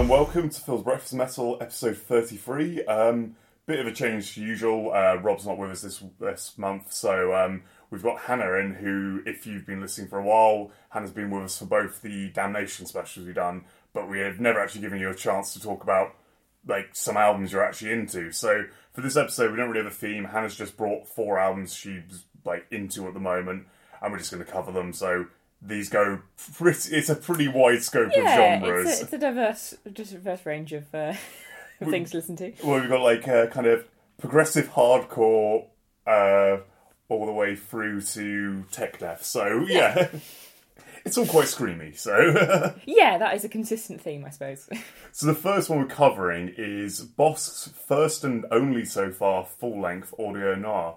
And welcome to Phil's Breakfast Metal, episode 33. Um, bit of a change to usual. Uh, Rob's not with us this this month, so um, we've got Hannah in, who, if you've been listening for a while, Hannah's been with us for both the Damnation specials we've done, but we have never actually given you a chance to talk about like some albums you're actually into. So for this episode, we don't really have a theme. Hannah's just brought four albums she's like into at the moment, and we're just going to cover them. So these go pretty. It's a pretty wide scope Yeah, of genres. it's a, it's a diverse, just diverse range of, uh, of things to listen to. Well, we've got like a kind of progressive hardcore uh, all the way through to tech death. So yeah, it's all quite screamy. So Yeah, that is a consistent theme, I suppose. so the first one we're covering is Bossk's first and only so far full length audio noir.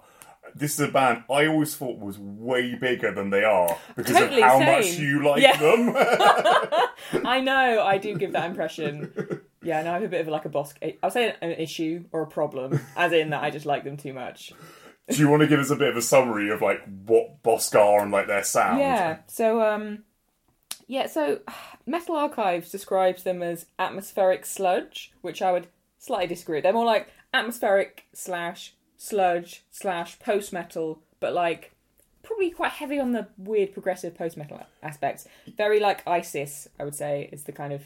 This is a band I always thought was way bigger than they are because Totally, of how same. much you like Yeah. them. I know, I do give that impression. Yeah, no, I have a bit of like a boss. I'll say an issue or a problem, as in that I just like them too much. Do you want to give us a bit of a summary of like what Bossk are and like their sound? Yeah. So um yeah, so Metal Archives describes them as atmospheric sludge, which I would slightly disagree. They're more like atmospheric slash sludge slash post metal, but like probably quite heavy on the weird progressive post metal aspects. Very like ISIS, I would say, is the kind of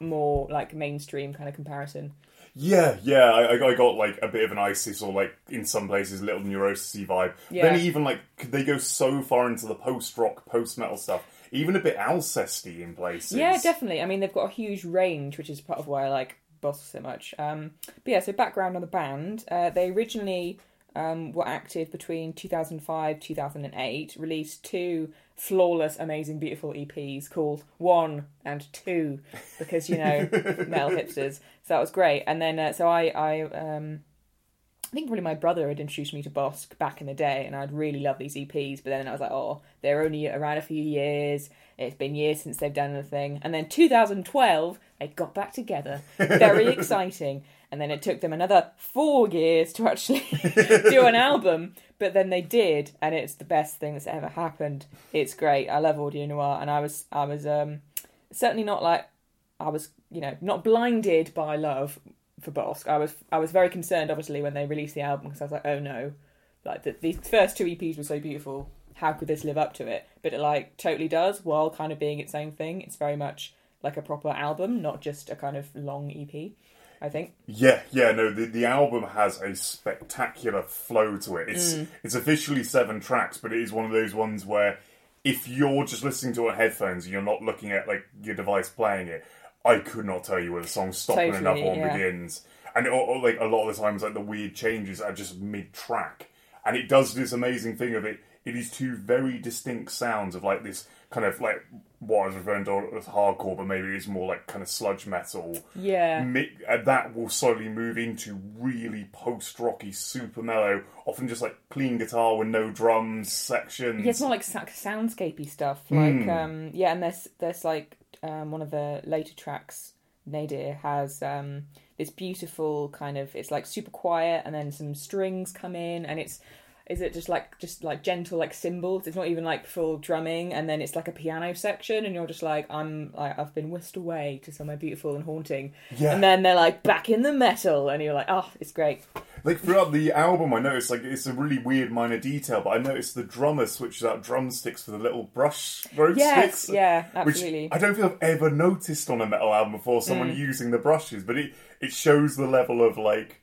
more like mainstream kind of comparison. Yeah, yeah, I, I got like a bit of an ISIS or like in some places little neurosis vibe. Yeah. Then even like they go so far into the post rock, post metal stuff, even a bit Alcesty in places. Yeah, definitely. I mean, they've got a huge range, which is part of why I like Bossk so much. Um, but yeah, so background on the band. Uh, they originally um, were active between 2005 2008, released two flawless, amazing, beautiful EPs called One and Two, because, you know, male hipsters. So that was great. And then, uh, so I, I, um, I think probably my brother had introduced me to Bossk back in the day, and I'd really love these EPs. But then I was like, oh, they're only around a few years. It's been years since they've done anything. And then 2012, they got back together. Very exciting. And then it took them another four years to actually do an album. But then they did, and it's the best thing that's ever happened. It's great. I love audio noir, and I was, I was um, certainly not like I was, you know, not blinded by love for Bossk. I was I was very concerned, obviously, when they released the album because I was like, oh no, like the, these first two EPs were so beautiful. How could this live up to it? But it like totally does, while kind of being its own thing. It's very much like a proper album, not just a kind of long EP. I think. Yeah, yeah, no, the, the album has a spectacular flow to it. It's Mm. it's officially seven tracks, but it is one of those ones where if you're just listening to it on headphones and you're not looking at like your device playing it, I could not tell you where the song stops and Totally, another one yeah. begins. And it, or, like a lot of the times, like the weird changes are just mid track, and it does this amazing thing of it. It is two very distinct sounds of like this kind of like what I was referring to as hardcore, but maybe it's more like kind of sludge metal Yeah. mi- uh, that will slowly move into really post rocky, super mellow, often just like clean guitar with no drums sections. Yeah, it's more like soundscapey stuff. Like, um, yeah, and there's there's like um, one of the later tracks. Nadir has um, this beautiful kind of. It's like super quiet, and then some strings come in, and it's. Is it just like just like gentle like cymbals? It's not even like full drumming, and then it's like a piano section, and you're just like I'm like I've been whisked away to somewhere beautiful and haunting, Yeah. and then they're like back in the metal, and you're like oh it's great. Like throughout the album, I noticed like it's a really weird minor detail, but I noticed the drummer switches out drumsticks for the little brush road Yes, sticks. yeah, absolutely. I don't think I've ever noticed on a metal album before. Someone Mm. using the brushes, but it it shows the level of like,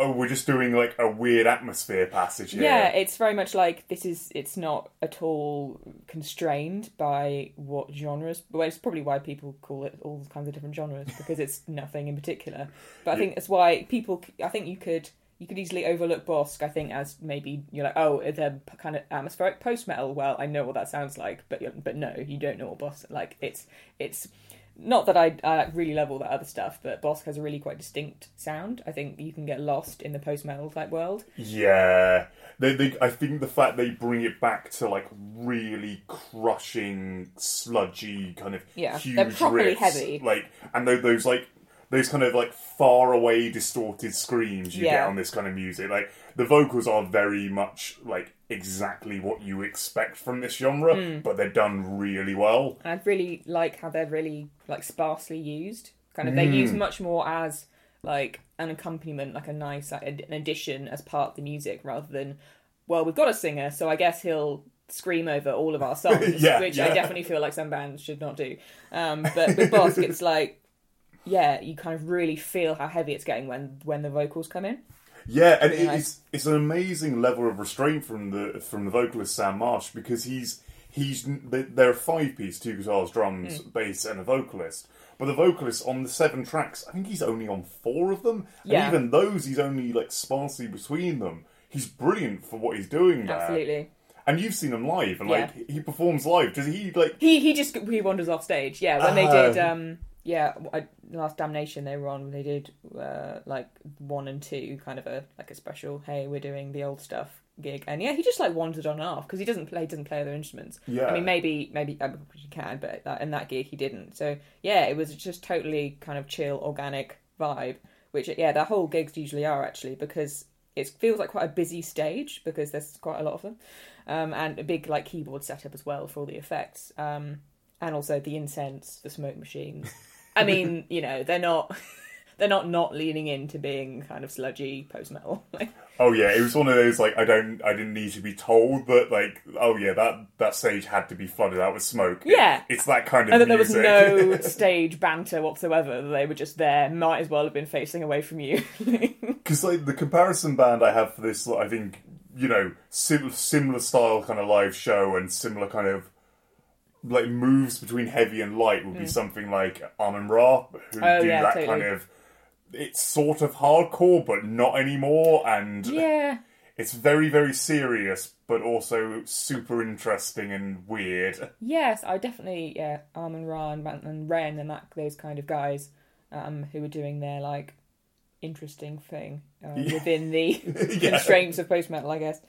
oh, we're just doing like a weird atmosphere passage here. Yeah, it's very much like this is. It's not at all constrained by what genres. Well, it's probably why people call it all kinds of different genres because it's nothing in particular. But I think that's why people. I think you could you could easily overlook Bossk. I think as maybe you're like, oh, they're kind of atmospheric post metal. Well, I know what that sounds like, but but no, you don't know what Bossk like. It's it's. Not that I, I really love all that other stuff, but Bossk has a really quite distinct sound. I think you can get lost in the post metal type world. Yeah, they, they. I think the fact they bring it back to like really crushing, sludgy kind of Yeah, huge they're properly riffs, heavy. like and those like those kind of like far away distorted screams you get on this kind of music. Like the vocals are very much like exactly what you expect from this genre, Hmm. but they're done really well. I really like how they're really like sparsely used. Kind of, they Mm. use much more as like an accompaniment, like a nice like, an addition as part of the music, rather than well, we've got a singer, so I guess he'll scream over all of our songs, Yeah, which yeah. I definitely feel like some bands should not do. Um, but with Bossk, it's like, yeah, you kind of really feel how heavy it's getting when when the vocals come in. Yeah, and it, nice. it's it's an amazing level of restraint from the from the vocalist Sam Marsh because he's he's they're five piece, two guitars, drums, Hmm. bass, and a vocalist. But the vocalist on the seven tracks, I think he's only on four of them, Yeah. and even those he's only like sparsely between them. He's brilliant for what he's doing there. Absolutely. And you've seen him live, and Yeah. like he performs live. Does he like? He he just he wanders off stage. Yeah, when they Oh. did um yeah I, last damnation they were on they did uh, like one and two kind of a like a special hey we're doing the old stuff gig and yeah he just like wandered on and off because he doesn't play doesn't play other instruments. Yeah. I mean maybe maybe um, he can but that, in that gig he didn't. So yeah it was just totally kind of chill organic vibe which yeah the whole gigs usually are actually because it feels like quite a busy stage because there's quite a lot of them um, and a big like keyboard setup as well for all the effects um, and also the incense the smoke machines i mean you know they're not they're not not leaning into being kind of sludgy post metal Oh yeah, it was one of those like I don't I didn't need to be told that like oh yeah that that stage had to be flooded out with smoke. Yeah. it's that kind of and that there was no stage banter whatsoever they were just there might as well have been facing away from you Because like the comparison band I have for this, I think you know sim- similar style kind of live show and similar kind of like moves between heavy and light would be something like Amenra, who Mm. Oh, do yeah, that totally. kind of. It's sort of hardcore, but not anymore, and yeah it's very very serious, but also super interesting and weird. Yes, I definitely yeah, Amenra and, and Wren and that those kind of guys um, who were doing their like interesting thing uh, within the Yeah. constraints of post metal, I guess.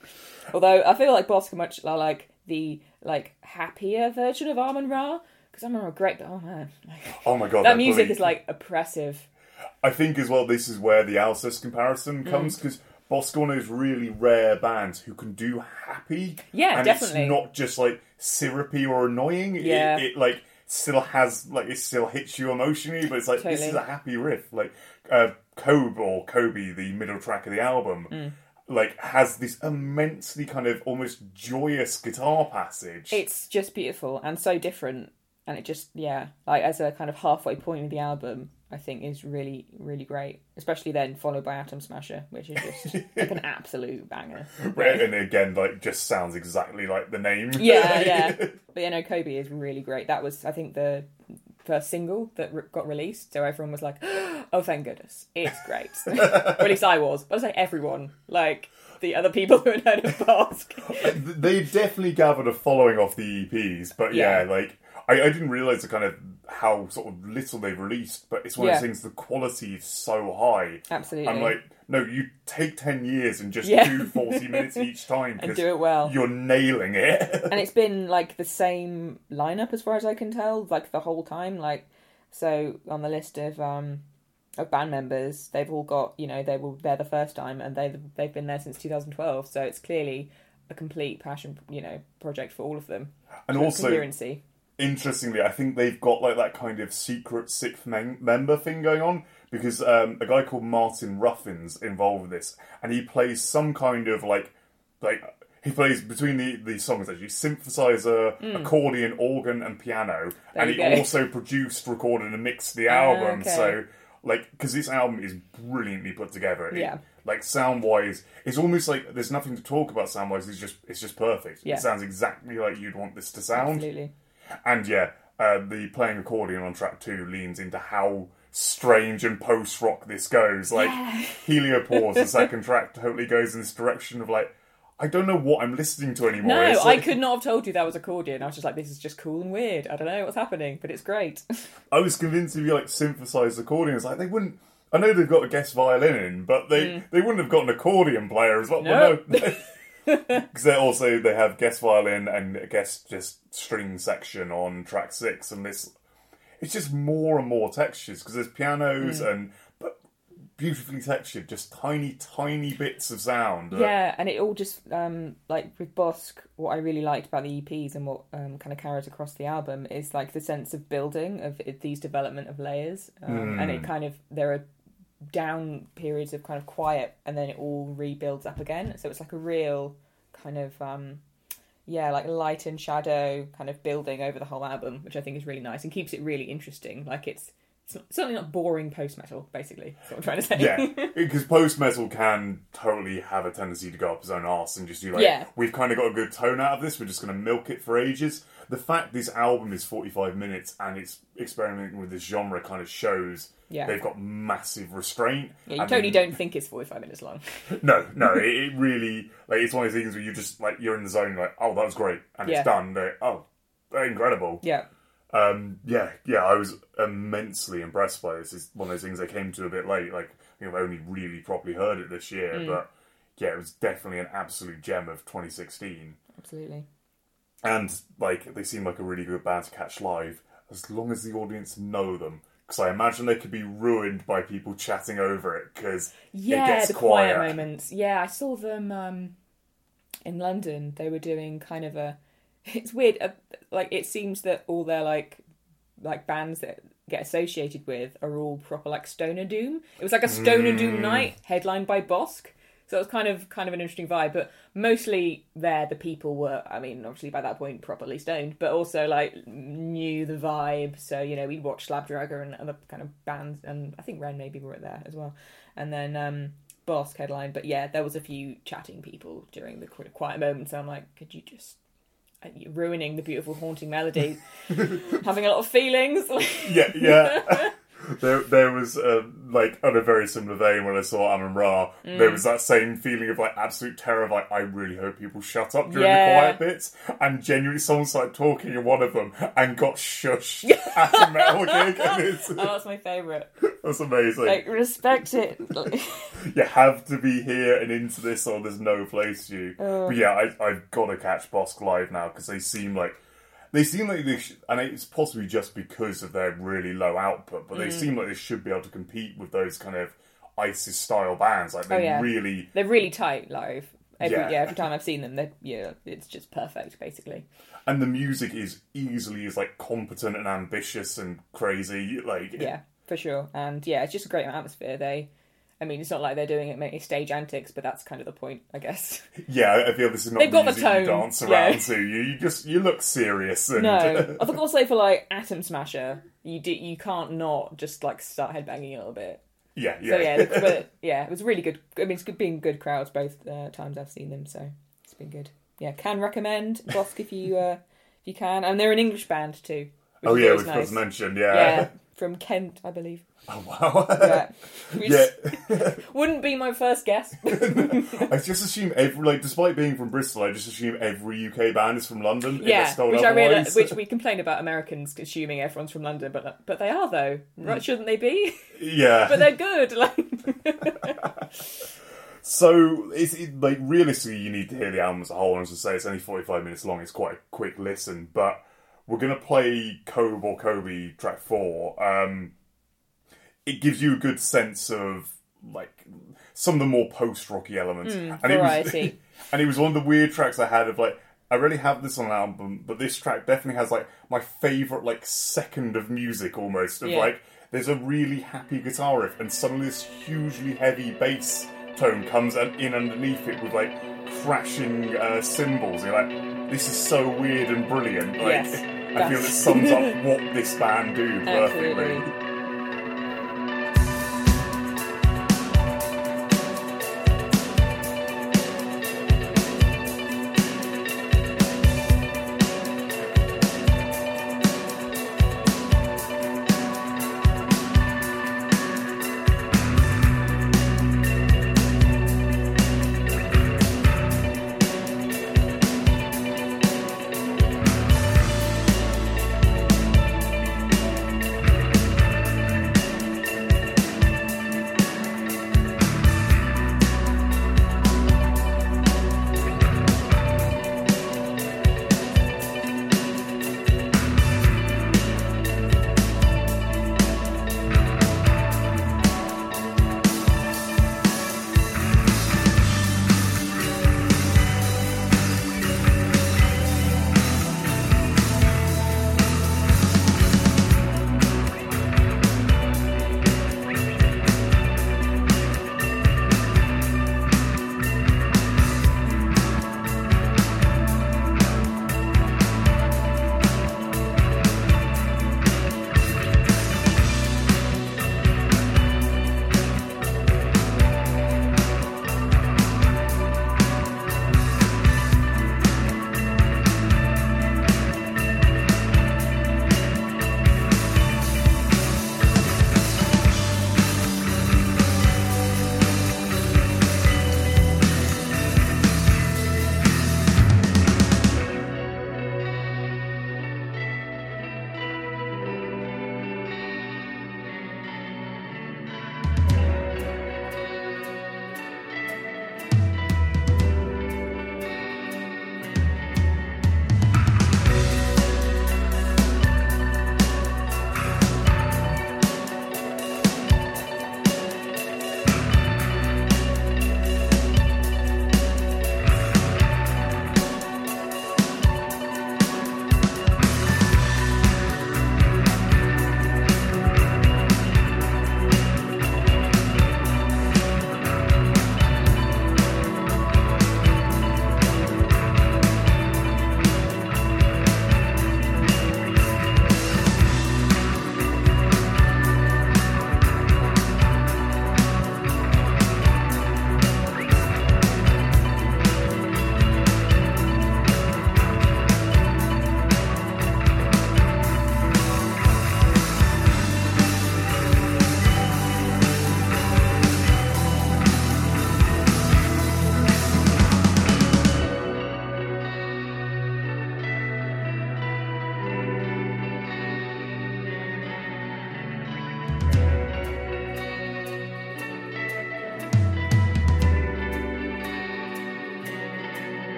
Although I feel like Bossk are much are like the like happier version of Amenra because Amenra great, but oh man, Oh my god, that they're music bleak. is like oppressive. I think as well this is where the Alcest Mm. comparison comes because Boscorn is really rare bands who can do happy. Yeah, and definitely. It's not just like syrupy or annoying. It- Yeah. It, like still has like it still hits you emotionally, but it's like this is a happy riff. Like uh, Kobe or Kobe, the middle track of the album. Mm. Like has this immensely kind of almost joyous guitar passage. It's just beautiful and so different, and it just yeah, like as a kind of halfway point of the album, I think is really really great. Especially then followed by Atom Smasher, which is just like an absolute banger. Right, and again, like just sounds exactly like the name. Yeah, yeah. But you know, Kobe is really great. That was, I think, the first single that re- got released. So everyone was like, "Oh, thank goodness, it's great." or at least I was. But I was like everyone, like the other people who had heard of they definitely gathered a following off the EPs, but yeah, Yeah. like I, I didn't realize the kind of how sort of little they've released, but it's one of Yeah. those things. The quality is so high. Absolutely. I'm like, no, you take ten years and just Yeah. do forty minutes each time and because do it well. you're nailing it. and it's been like the same lineup as far as I can tell, like the whole time. Like, so on the list of um of band members, they've all got you know they were there the first time, and they they've been there since 2012. So it's clearly a complete passion, you know, project for all of them. and also, coherency. Interestingly, I think they've got like that kind of secret sixth mem- member thing going on because um, a guy called Martin Ruffin's involved with this, and he plays some kind of like like he plays between the the songs actually synthesizer, accordion, organ, and piano. There and he go. also produced, recorded, and mixed the Ah, album. okay. So like because this album is brilliantly put together. It- Yeah. like sound wise, it's almost like there's nothing to talk about sound wise. It's just it's just perfect. Yeah. It sounds exactly like you'd want this to sound. Absolutely. And yeah, uh, the playing accordion on track two leans into how strange and post rock this goes. Like Heliopause, the second track, totally goes in this direction of like, I don't know what I'm listening to anymore. No, It's I could not have told you that was accordion. I was just like, this is just cool and weird. I don't know what's happening, but it's great. I was convinced it'd be like synthesized accordion. It's like they wouldn't. I know they've got a guest violin in, but they they wouldn't have got an accordion player as well. Well, Hmm. No. Because they also they have guest violin and a guest just string section on track six, and this it's just more and more textures because there's pianos Hmm. and but beautifully textured, just tiny, tiny bits of sound. Yeah, and it all just um, like with Bossk. What I really liked about the EPs and what um, kind of carries across the album is like the sense of building of it, these development of layers, um, and it kind of there are down periods of kind of quiet, and then it all rebuilds up again. So it's like a real kind of um, yeah, like light and shadow kind of building over the whole album, which I think is really nice and keeps it really interesting. Like it's. It's not, certainly not boring post metal, basically. That's what I'm trying to say. Yeah, because post metal can totally have a tendency to go up his own arse and just do like, Yeah. we've kind of got a good tone out of this. We're just going to milk it for ages. The fact this album is forty-five minutes and it's experimenting with this genre kind of shows Yeah. they've got massive restraint. Yeah, you and totally then- don't think it's 45 minutes long. No, no, it, it really like it's one of those things where you just like you're in the zone, like, oh, that was great, and Yeah. it's done. Like, oh, incredible. Yeah. Um, yeah, yeah, I was immensely impressed by this. It's one of those things I came to a bit late. Like, you know, I only really properly heard it this year, Mm. but yeah, it was definitely an absolute gem of 2016. Absolutely. And like, they seem like a really good band to catch live, as long as the audience know them. Because I imagine they could be ruined by people chatting over it. Because Yeah, it gets the quiet. quiet. moments. Yeah, I saw them um, in London. They were doing kind of a. It's weird. Uh, like it seems that all their like like bands that get associated with are all proper like stoner doom. It was like a stoner Mm. doom night headlined by Bossk. So it was kind of kind of an interesting vibe, but mostly there the people were. I mean, obviously by that point properly stoned, but also like knew the vibe. So you know we'd watch Slabdragger and other kind of bands, and I think Wren maybe were there as well. And then um, Bossk headline, but yeah, there was a few chatting people during the quiet moments. So I'm like, could you just uh, you're ruining the beautiful haunting melody, having a lot of feelings. yeah, yeah. there, there was uh, like on a very similar vein when I saw Amenra. Mm. There was that same feeling of like absolute terror. Of, like I really hope people shut up during Yeah. the quiet bits. And genuinely, someone started talking in one of them and got shushed at a metal gig, oh, that's my favourite. that's amazing. Like respect it. you have to be here and into this, or there's no place for you. Oh. But yeah, I, I've got to catch Bossk live now because they seem like they seem like they, sh- and it's possibly just because of their really low output, but they Mm. seem like they should be able to compete with those kind of ISIS style bands. Like they Oh, yeah. really, They're really tight live. Every Yeah. yeah. every time I've seen them, they yeah, it's just perfect basically. and the music is easily as like competent and ambitious and crazy. Like Yeah, for sure. And yeah, it's just a great atmosphere. They, I mean, it's not like they're doing it making stage antics, but that's kind of the point, I guess. yeah, I feel this is not They've got the music you tone, dance yeah. around to. You, you just you look serious and No, I think also for like Atom Smasher, you do you can't not just like start headbanging a little bit. yeah, yeah. So yeah, but yeah, it was really good. I mean, it's good being good crowds both uh, times I've seen them, so it's been good. Yeah, can recommend Bossk if you uh, if you can, and they're an English band too. oh yeah, which was nice. mentioned. Yeah, from Kent, I believe. Oh wow. Yeah, which yeah. wouldn't be my first guess. I just assume every like, despite being from Bristol, I just assume every UK band is from London. yeah, which I realize, which we complain about Americans assuming everyone's from London, but but they are though, hmm. right? Shouldn't they be? yeah. but they're good. Like, so it's it, like realistically, you need to hear the album as a whole. And as I say, it's only forty-five minutes long. It's quite a quick listen, but we're gonna play Kobe or Kobe track four. Um, it gives you a good sense of like some of the more post-rocky elements, and it was variety. and it was one of the weird tracks I had of like. I really have this on an album, but this track definitely has like my favorite like second of music almost of Yeah. like there's a really happy guitar riff and suddenly this hugely heavy bass tone comes in underneath it with like crashing uh, cymbals. You're like, this is so weird and brilliant. Like, Yes, I feel it sums up what this band do perfectly. Absolutely.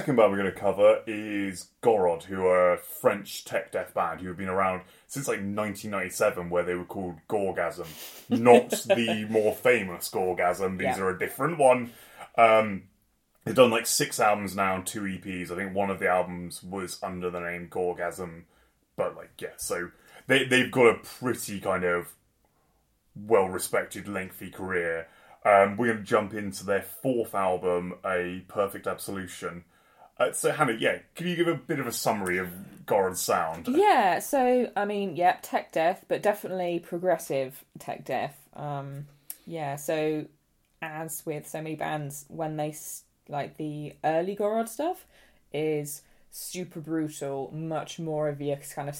Second band we're going to cover is Gorod, who are a French tech death band who have been around since like 1997, where they were called Gorgasm, not the more famous Gorgasm. These Yeah. are a different one. Um, they've done like six albums now and two EPs. I think one of the albums was under the name Gorgasm, but like yeah, so they they've got a pretty kind of well respected, lengthy career. Um, we're going to jump into their fourth album, A Perfect Absolution. Uh, so, Hannah, yeah, can you give a bit of a summary of Gorod's sound? Yeah, so I mean, yeah, tech death, but definitely progressive tech death. Um, yeah, so as with so many bands, when they like the early Gorod stuff is super brutal, much more of your kind of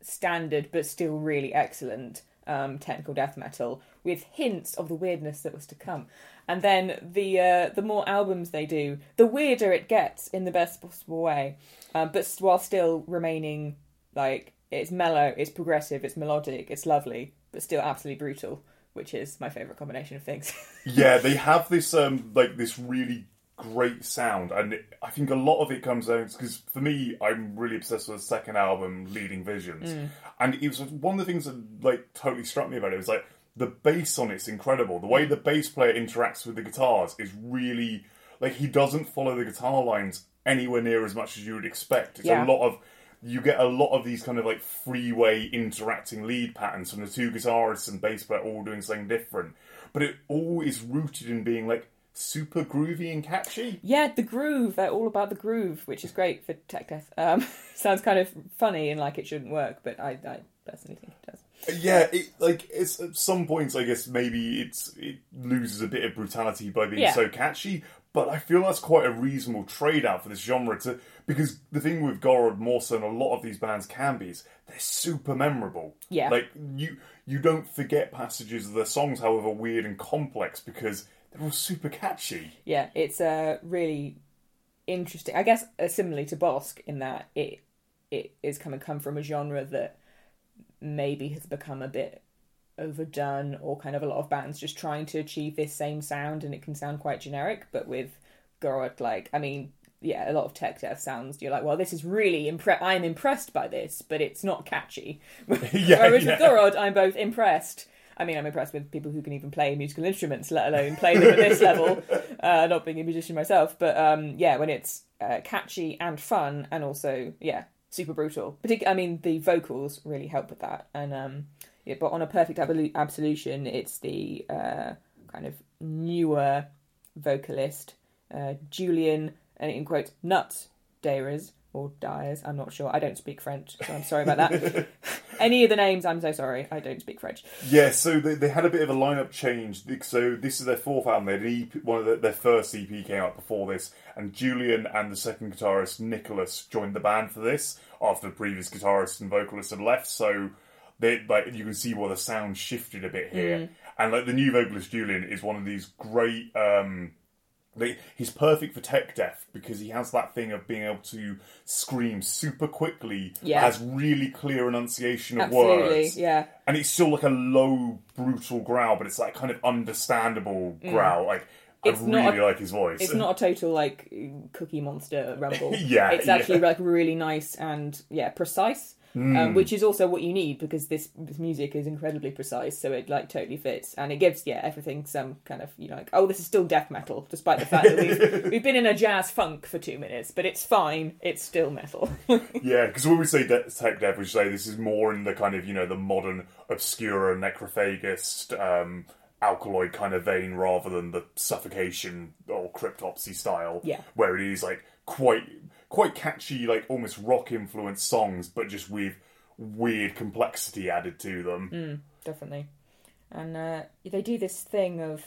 standard but still really excellent um, technical death metal with hints of the weirdness that was to come. And then the uh, the more albums they do, the weirder it gets in the best possible way, um, but while still remaining like it's mellow, it's progressive, it's melodic, it's lovely, but still absolutely brutal, which is my favorite combination of things. yeah, they have this um like this really great sound, and it, I think a lot of it comes down because for me, I'm really obsessed with the second album, Leading Visions, and it was one of the things that like totally struck me about it was like the bass on it's incredible. The way the bass player interacts with the guitars is really like he doesn't follow the guitar lines anywhere near as much as you would expect. It's Yeah. a lot of you get a lot of these kind of like freeway interacting lead patterns from the two guitarists and bass player all doing something different. But it all is rooted in being like super groovy and catchy. Yeah, the groove. They're all about the groove, which is great for tech death. Um, sounds kind of funny and like it shouldn't work, but I, I personally think it does. Yeah, it like it's at some points I guess maybe it's it loses a bit of brutality by being Yeah. so catchy, but I feel that's quite a reasonable trade out for this genre to because the thing with Gorod more so than a lot of these bands can be is they're super memorable. Yeah. Like you you don't forget passages of their songs however weird and complex because they're all super catchy. Yeah, it's uh, really interesting. I guess uh, similarly to Bossk in that it it is kind of come from a genre that maybe has become a bit overdone, or kind of a lot of bands just trying to achieve this same sound, and it can sound quite generic. But with Gorod, like I mean, yeah, a lot of tech death sounds. You're like, well, this is really impre- I'm impressed by this, but it's not catchy. Yeah, Whereas yeah. with Gorod, I'm both impressed. I mean, I'm impressed with people who can even play musical instruments, let alone play them at this level. Uh, not being a musician myself, but um, yeah, when it's uh, catchy and fun, and also yeah, super brutal. Partic- I mean, the vocals really help with that. And um, yeah, but on a perfect Abolu- absolution, it's the uh, kind of newer vocalist uh, Julian, and in quotes, nuts Dayers or Dyers. I'm not sure. I don't speak French, so I'm sorry about that. Any of the names, I'm so sorry. I don't speak French. Yeah, so they, they had a bit of a lineup change. So this is their fourth album. They EP, one of the, their first EP came out before this, and Julian and the second guitarist Nicholas joined the band for this after the previous guitarist and vocalist had left. So they like you can see why the sound shifted a bit here. And like the new vocalist Julian is one of these great. um like, he's perfect for tech death because he has that thing of being able to scream super quickly, Yeah. has really clear enunciation of Absolutely, words, yeah. and it's still like a low, brutal growl, but it's like kind of understandable growl. Like Mm. It's I really a- like his voice. It's not a total like Cookie Monster rumble. Yeah, it's yeah. actually like really nice and yeah precise, Hmm. um, which is also what you need because this this music is incredibly precise. So it like totally fits and it gives yeah everything some kind of you know like oh this is still death metal despite the fact that we've we've been in a jazz funk for two minutes, but it's fine. It's still metal. Yeah, because when we say de- tech death, we say this is more in the kind of you know the modern obscura necrophagist um, alkaloid kind of vein rather than the suffocation or cryptopsy style. Yeah. where it is like quite quite catchy, like almost rock influenced songs, but just with weird complexity added to them. definitely. And uh, they do this thing of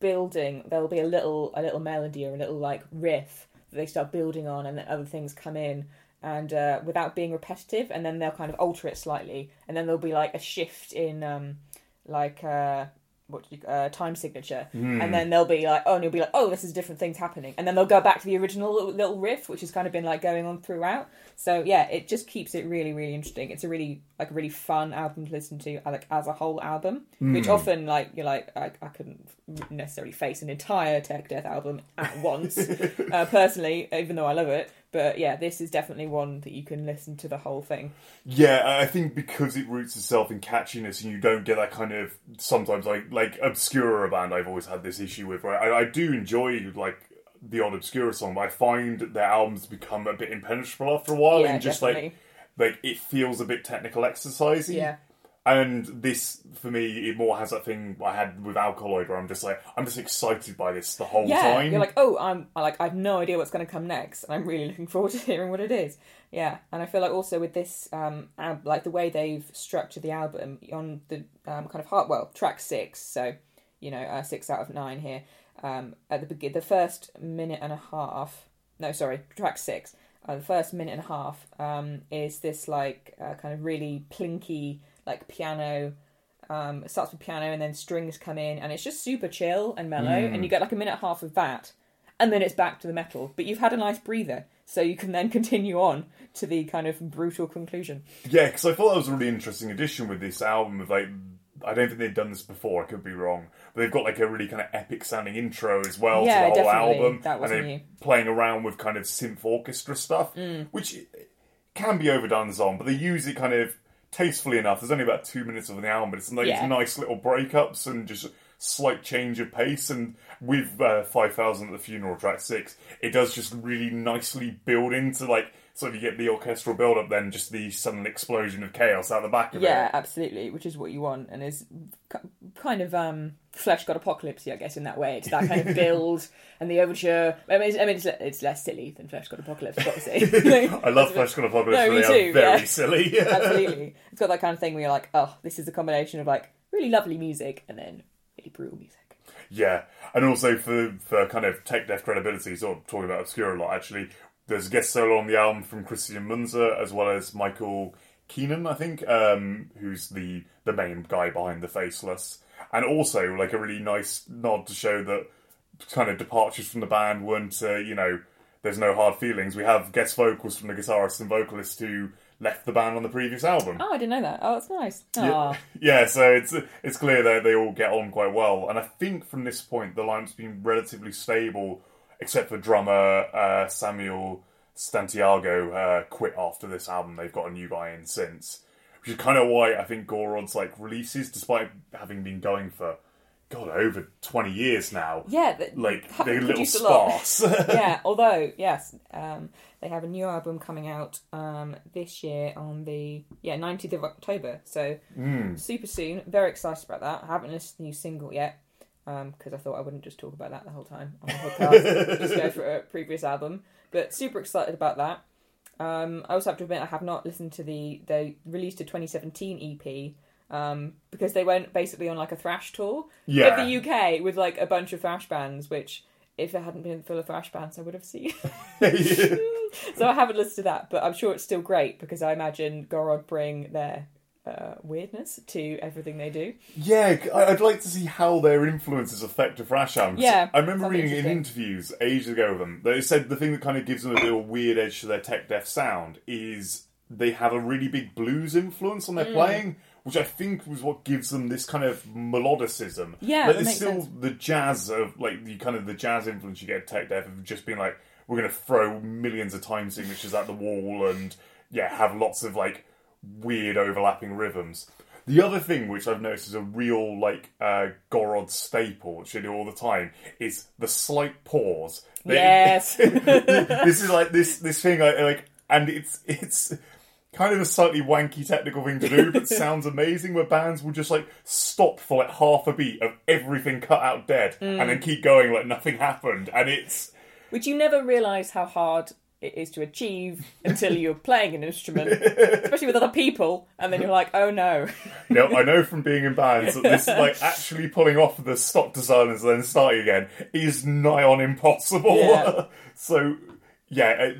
building. There'll be a little a little melody or a little like riff that they start building on, and then other things come in, and uh, without being repetitive, and then they'll kind of alter it slightly, and then there'll be like a shift in um, like uh, what you, uh, time signature, Hmm. and then they'll be like, oh, and you'll be like, oh, this is different things happening, and then they'll go back to the original little, little riff, which has kind of been like going on throughout. So yeah, it just keeps it really, really interesting. It's a really like a really fun album to listen to, uh, like as a whole album. Hmm. Which often like you're like I, I couldn't necessarily face an entire Tech Death album at once, uh, personally, even though I love it. But yeah, this is definitely one that you can listen to the whole thing. Yeah, I think because it roots itself in catchiness, and you don't get that kind of sometimes like like obscure band. I've always had this issue with. Right, I, I do enjoy like the odd obscure song, but I find their albums become a bit impenetrable after a while, Yeah, and just definitely. like like it feels a bit technical exercisey. Yeah. And this, for me, it more has that thing I had with Alkaloid, where I'm just like, I'm just excited by this the whole yeah, time. you're like, oh, I'm like I have no idea what's going to come next, and I'm really looking forward to hearing what it is. Yeah, and I feel like also with this, um, ab- like the way they've structured the album on the um, kind of heart, well, track six, so you know, uh, six out of nine here. Um, at the begin, the first minute and a half, no, sorry, track six. Uh, the first minute and a half um, is this like uh, kind of really plinky like piano um, it starts with piano and then strings come in and it's just super chill and mellow and you get like a minute and a half of that and then it's back to the metal but you've had a nice breather so you can then continue on to the kind of brutal conclusion Yeah, because I thought that was a really interesting addition with this album. Of like, I don't think they've done this before. I could be wrong, but they've got like a really kind of epic sounding intro as well Yeah, to the whole album, That and wasn't they're new. playing around with kind of synth orchestra stuff, Mm. which can be overdone on, but they use it kind of tastefully enough. There's only about two minutes of the album, but it's like Yeah. nice little breakups and just slight change of pace. And with uh, Five Thousand at the Funeral track six, it does just really nicely build into like. So if you get the orchestral build up, then just the sudden explosion of chaos out the back of yeah it. Yeah, absolutely which is what you want and is kind of um Fleshgod apocalypse i guess in that way it's that kind of build and the overture i mean it's, I mean, it's, it's less silly than Fleshgod apocalypse got to say I love Fleshgod Apocalypse, No, me too, very yeah. silly. absolutely it's got that kind of thing where you're like oh this is a combination of like really lovely music and then really brutal music Yeah, and also for for kind of tech death credibility, sort of talking about obscure a lot. Actually, there's a guest solo on the album from Christian Münzner as well as Michael Keenan, I think, um, who's the the main guy behind the Faceless, and also like a really nice nod to show that kind of departures from the band weren't, uh, you know, there's no hard feelings. We have guest vocals from the guitarist and vocalist who left the band on the previous album. oh i didn't know that oh that's nice Aw. Yeah, so it's it's clear that they all get on quite well, and I think from this point the lineup's been relatively stable, except for drummer uh, Samuel Santiago uh, quit after this album. They've got a new guy in since, which is kind of why I think Gorod's like releases, despite having been going for God over twenty years now, yeah th- like they're a little produced a sparse. yeah, although yes, um, they have a new album coming out um, this year on the yeah nineteenth of October. So Hmm. super soon. Very excited about that. I haven't listened to the new single yet because I thought I wouldn't just talk about that the whole time on the podcast. just go for a previous album, but super excited about that. Um, I also have to admit I have not listened to the they released a 2017 EP um, because they went basically on like a thrash tour Yeah. of the UK with like a bunch of thrash bands, which if it hadn't been full of thrash bands, I would have seen. so I haven't listened to that, but I'm sure it's still great because I imagine Gorod bring their uh, weirdness to everything they do. Yeah, I'd like to see how their influences affect a thrash album. 'cause Yeah, I remember reading in interviews ages ago with them. They said the thing that kind of gives them a little weird edge to their tech death sound is they have a really big blues influence on Mm. their playing, which I think was what gives them this kind of melodicism. Yeah, like, there's still sense. the jazz of like the kind of the jazz influence you get at tech death of just being like we're going to throw millions of time signatures at the wall and yeah have lots of like weird overlapping rhythms. The other thing which I've noticed is a real like uh, Gorod staple, which I do all the time, is the slight pause. Yes. this is like this this thing I like, and it's it's kind of a slightly wanky technical thing to do, but sounds amazing. Where bands will just like stop for like half a beat of everything cut out dead, and Mm. then keep going like nothing happened, and it's Which you never realise how hard it is to achieve until you're playing an instrument, especially with other people, and then you're like, oh no. you know, I know from being in bands that this like actually pulling off the stop designers and then starting again is nigh on impossible. Yeah. so yeah, it,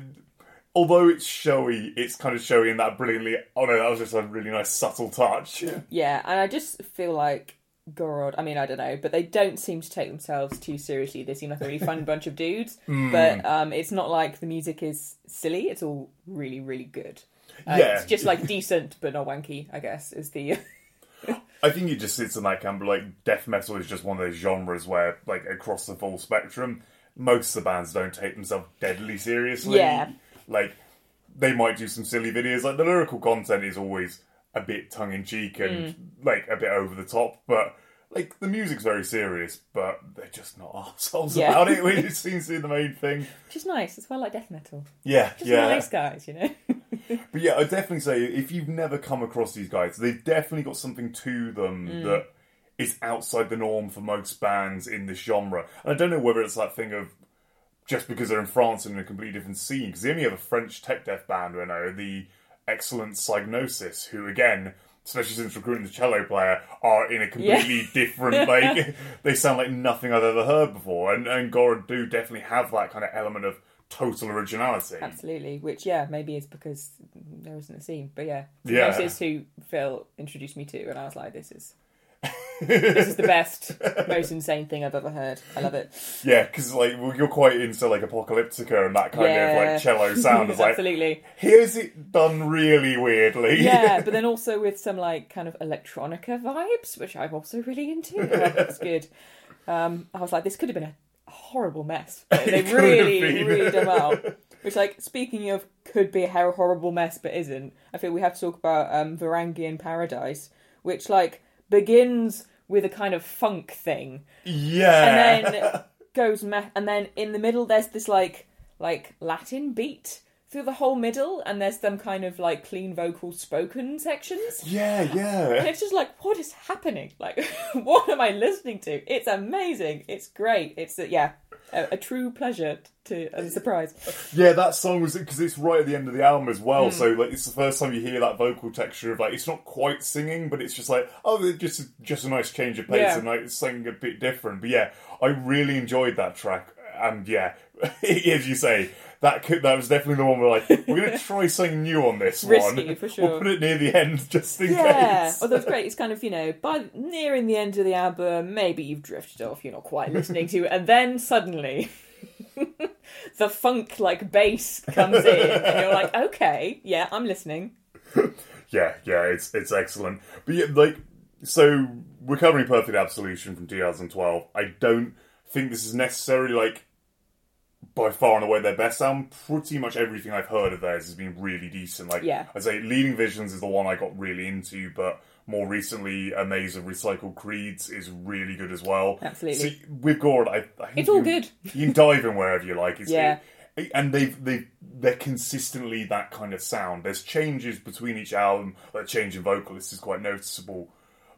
although it's showy, it's kind of showy in that brilliantly. Oh no, that was just a really nice subtle touch. Yeah, and I just feel like Gorod. I mean, I don't know, but they don't seem to take themselves too seriously. They seem like a really fun bunch of dudes, Hmm. but um, it's not like the music is silly. It's all really, really good. Uh, Yeah. it's just like decent but not wanky. I guess is the I think it just sits in that camp. but, Like death metal is just one of those genres where, like across the full spectrum, most of the bands don't take themselves deadly seriously. Yeah. Like they might do some silly videos. Like the lyrical content is always a bit tongue in cheek and like a bit over the top, but. Like the music's very serious, but they're just not assholes Yeah. about it. Which seems to be the main thing. which is nice. It's well like death metal. Yeah, Just yeah. nice guys, you know. But yeah, I'd definitely say if you've never come across these guys, they've definitely got something to them Mm. that is outside the norm for most bands in this genre. And I don't know whether it's that thing of just because they're in France and in a completely different scene, because they only have a French tech death band, I know, the excellent Psygnosis, who again, especially since recruiting the cello player, are in a completely different like they sound like nothing I've ever heard before. And and Gorod do definitely have that kind of element of total originality. Absolutely. Which yeah, maybe is because there isn't a scene. But yeah, Yeah. this is who Phil introduced me to, and I was like, this is this is the best, most insane thing I've ever heard. I love it. Yeah, because like well, you're quite into like Apocalyptica and that kind of like cello sound. It's like Absolutely. here's it done really weirdly. Yeah, but then also with some like kind of electronica vibes, which I'm also really into. That's good. Um, I was like, this could have been a horrible mess. They It could have really, really done well. Which, like, speaking of could be a horrible mess but isn't, I think we have to talk about um, Varangian Paradise, which like begins with a kind of funk thing yeah. and then goes me- and then in the middle there's this like like Latin beat through the whole middle, and there's some kind of like clean vocal spoken sections. yeah, yeah. And it's just like, what is happening? Like, what am I listening to? It's amazing. It's great. It's a, yeah, a, a true pleasure to a surprise. Yeah, that song was because it's right at the end of the album as well. Hmm. So like, it's the first time you hear that vocal texture of like it's not quite singing, but it's just like oh, just just a nice change of pace Yeah. and like it's something a bit different. But yeah, I really enjoyed that track, and yeah, as you say. That could, that was definitely the one we're like we're gonna try something new on this Risky, one. for sure. We'll put it near the end just in Yeah, case. well, that's great. It's kind of you know, by nearing the end of the album, maybe you've drifted off. You're not quite listening to it, and then suddenly. the funk like bass comes in and you're like okay yeah i'm listening Yeah, yeah, it's it's excellent. But yeah, like so we're covering Perfect Absolution from 2012. I don't think this is necessarily like by far and away their best album. Pretty much everything I've heard of theirs has been really decent. Like Yeah. I'd say Leading Visions is the one I got really into, but more recently A Maze of Recycled Creeds is really good as well. Absolutely. See, with Gorod, I, I think It's all you- good. You can dive in wherever you like. It's, Yeah. and they've they they're consistently that kind of sound. There's changes between each album, like change in vocalists is quite noticeable,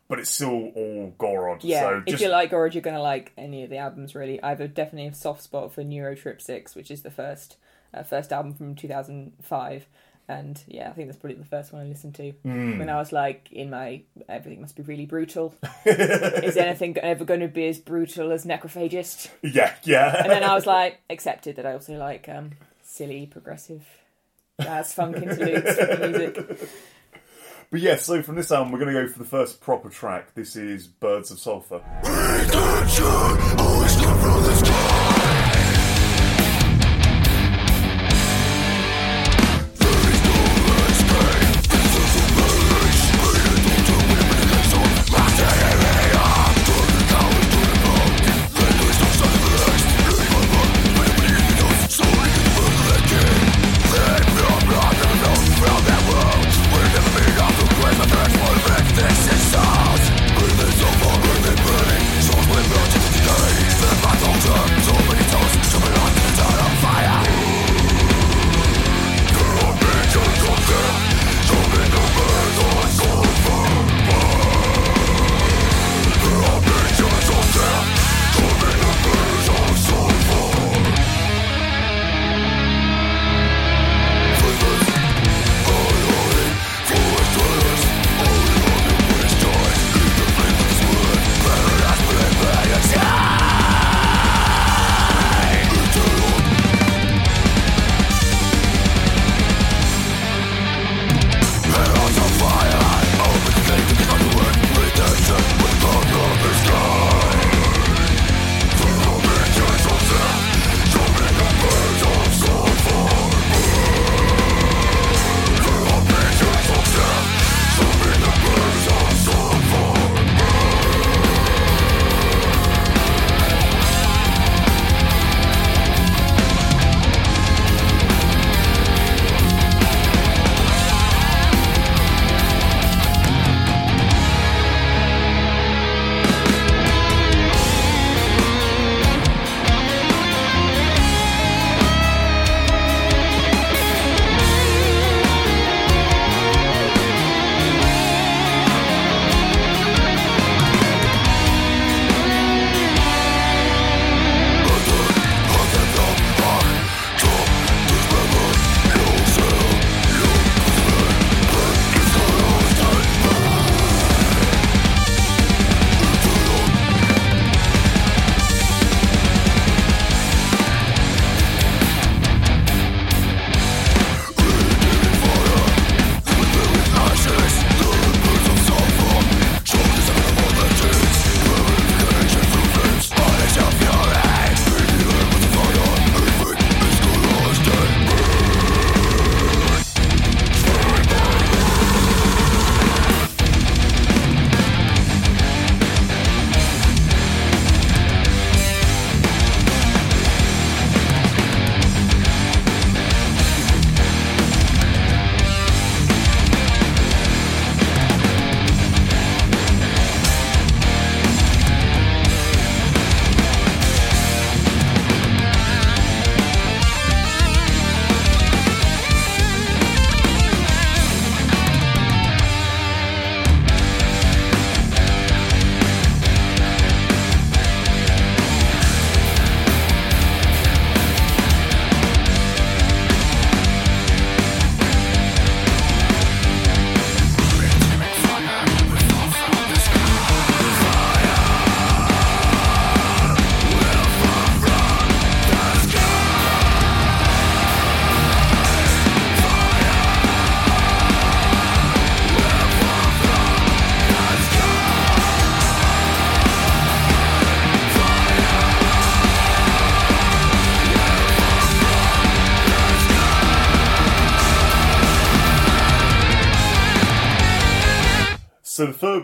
but it's still all Gorod. yeah so if you like Gorod, you're gonna like any of the albums really i have a definitely a soft spot for Neurotripsicks which is the first uh, first album from 2005 and yeah i think that's probably the first one i listened to Hmm. when i was like in my everything must be really brutal is anything ever going to be as brutal as necrophagist yeah, yeah. and then I was like, accepted that I also like um, silly, progressive, jazz, funk interludes music. but yeah, so from this album, we're going to go for the first proper track. This is Birds of Sulphur.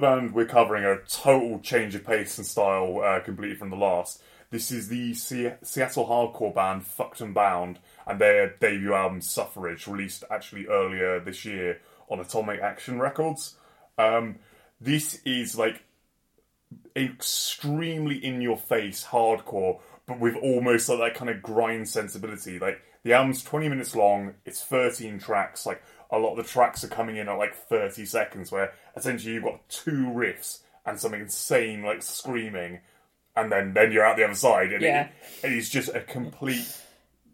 Band we're covering are a total change of pace and style, uh, completely from the last. This is the Se- Seattle hardcore band Fucked and Bound, and their debut album Suffrage, released actually earlier this year on Atomic Action Records. Um, this is like extremely in your face hardcore, but with almost like that kind of grind sensibility. Like the album's twenty minutes long, it's thirteen tracks. Like a lot of the tracks are coming in at like thirty seconds, where essentially you've got two riffs and some insane like screaming, and then then you're out the other side, and Yeah. it, it is just a complete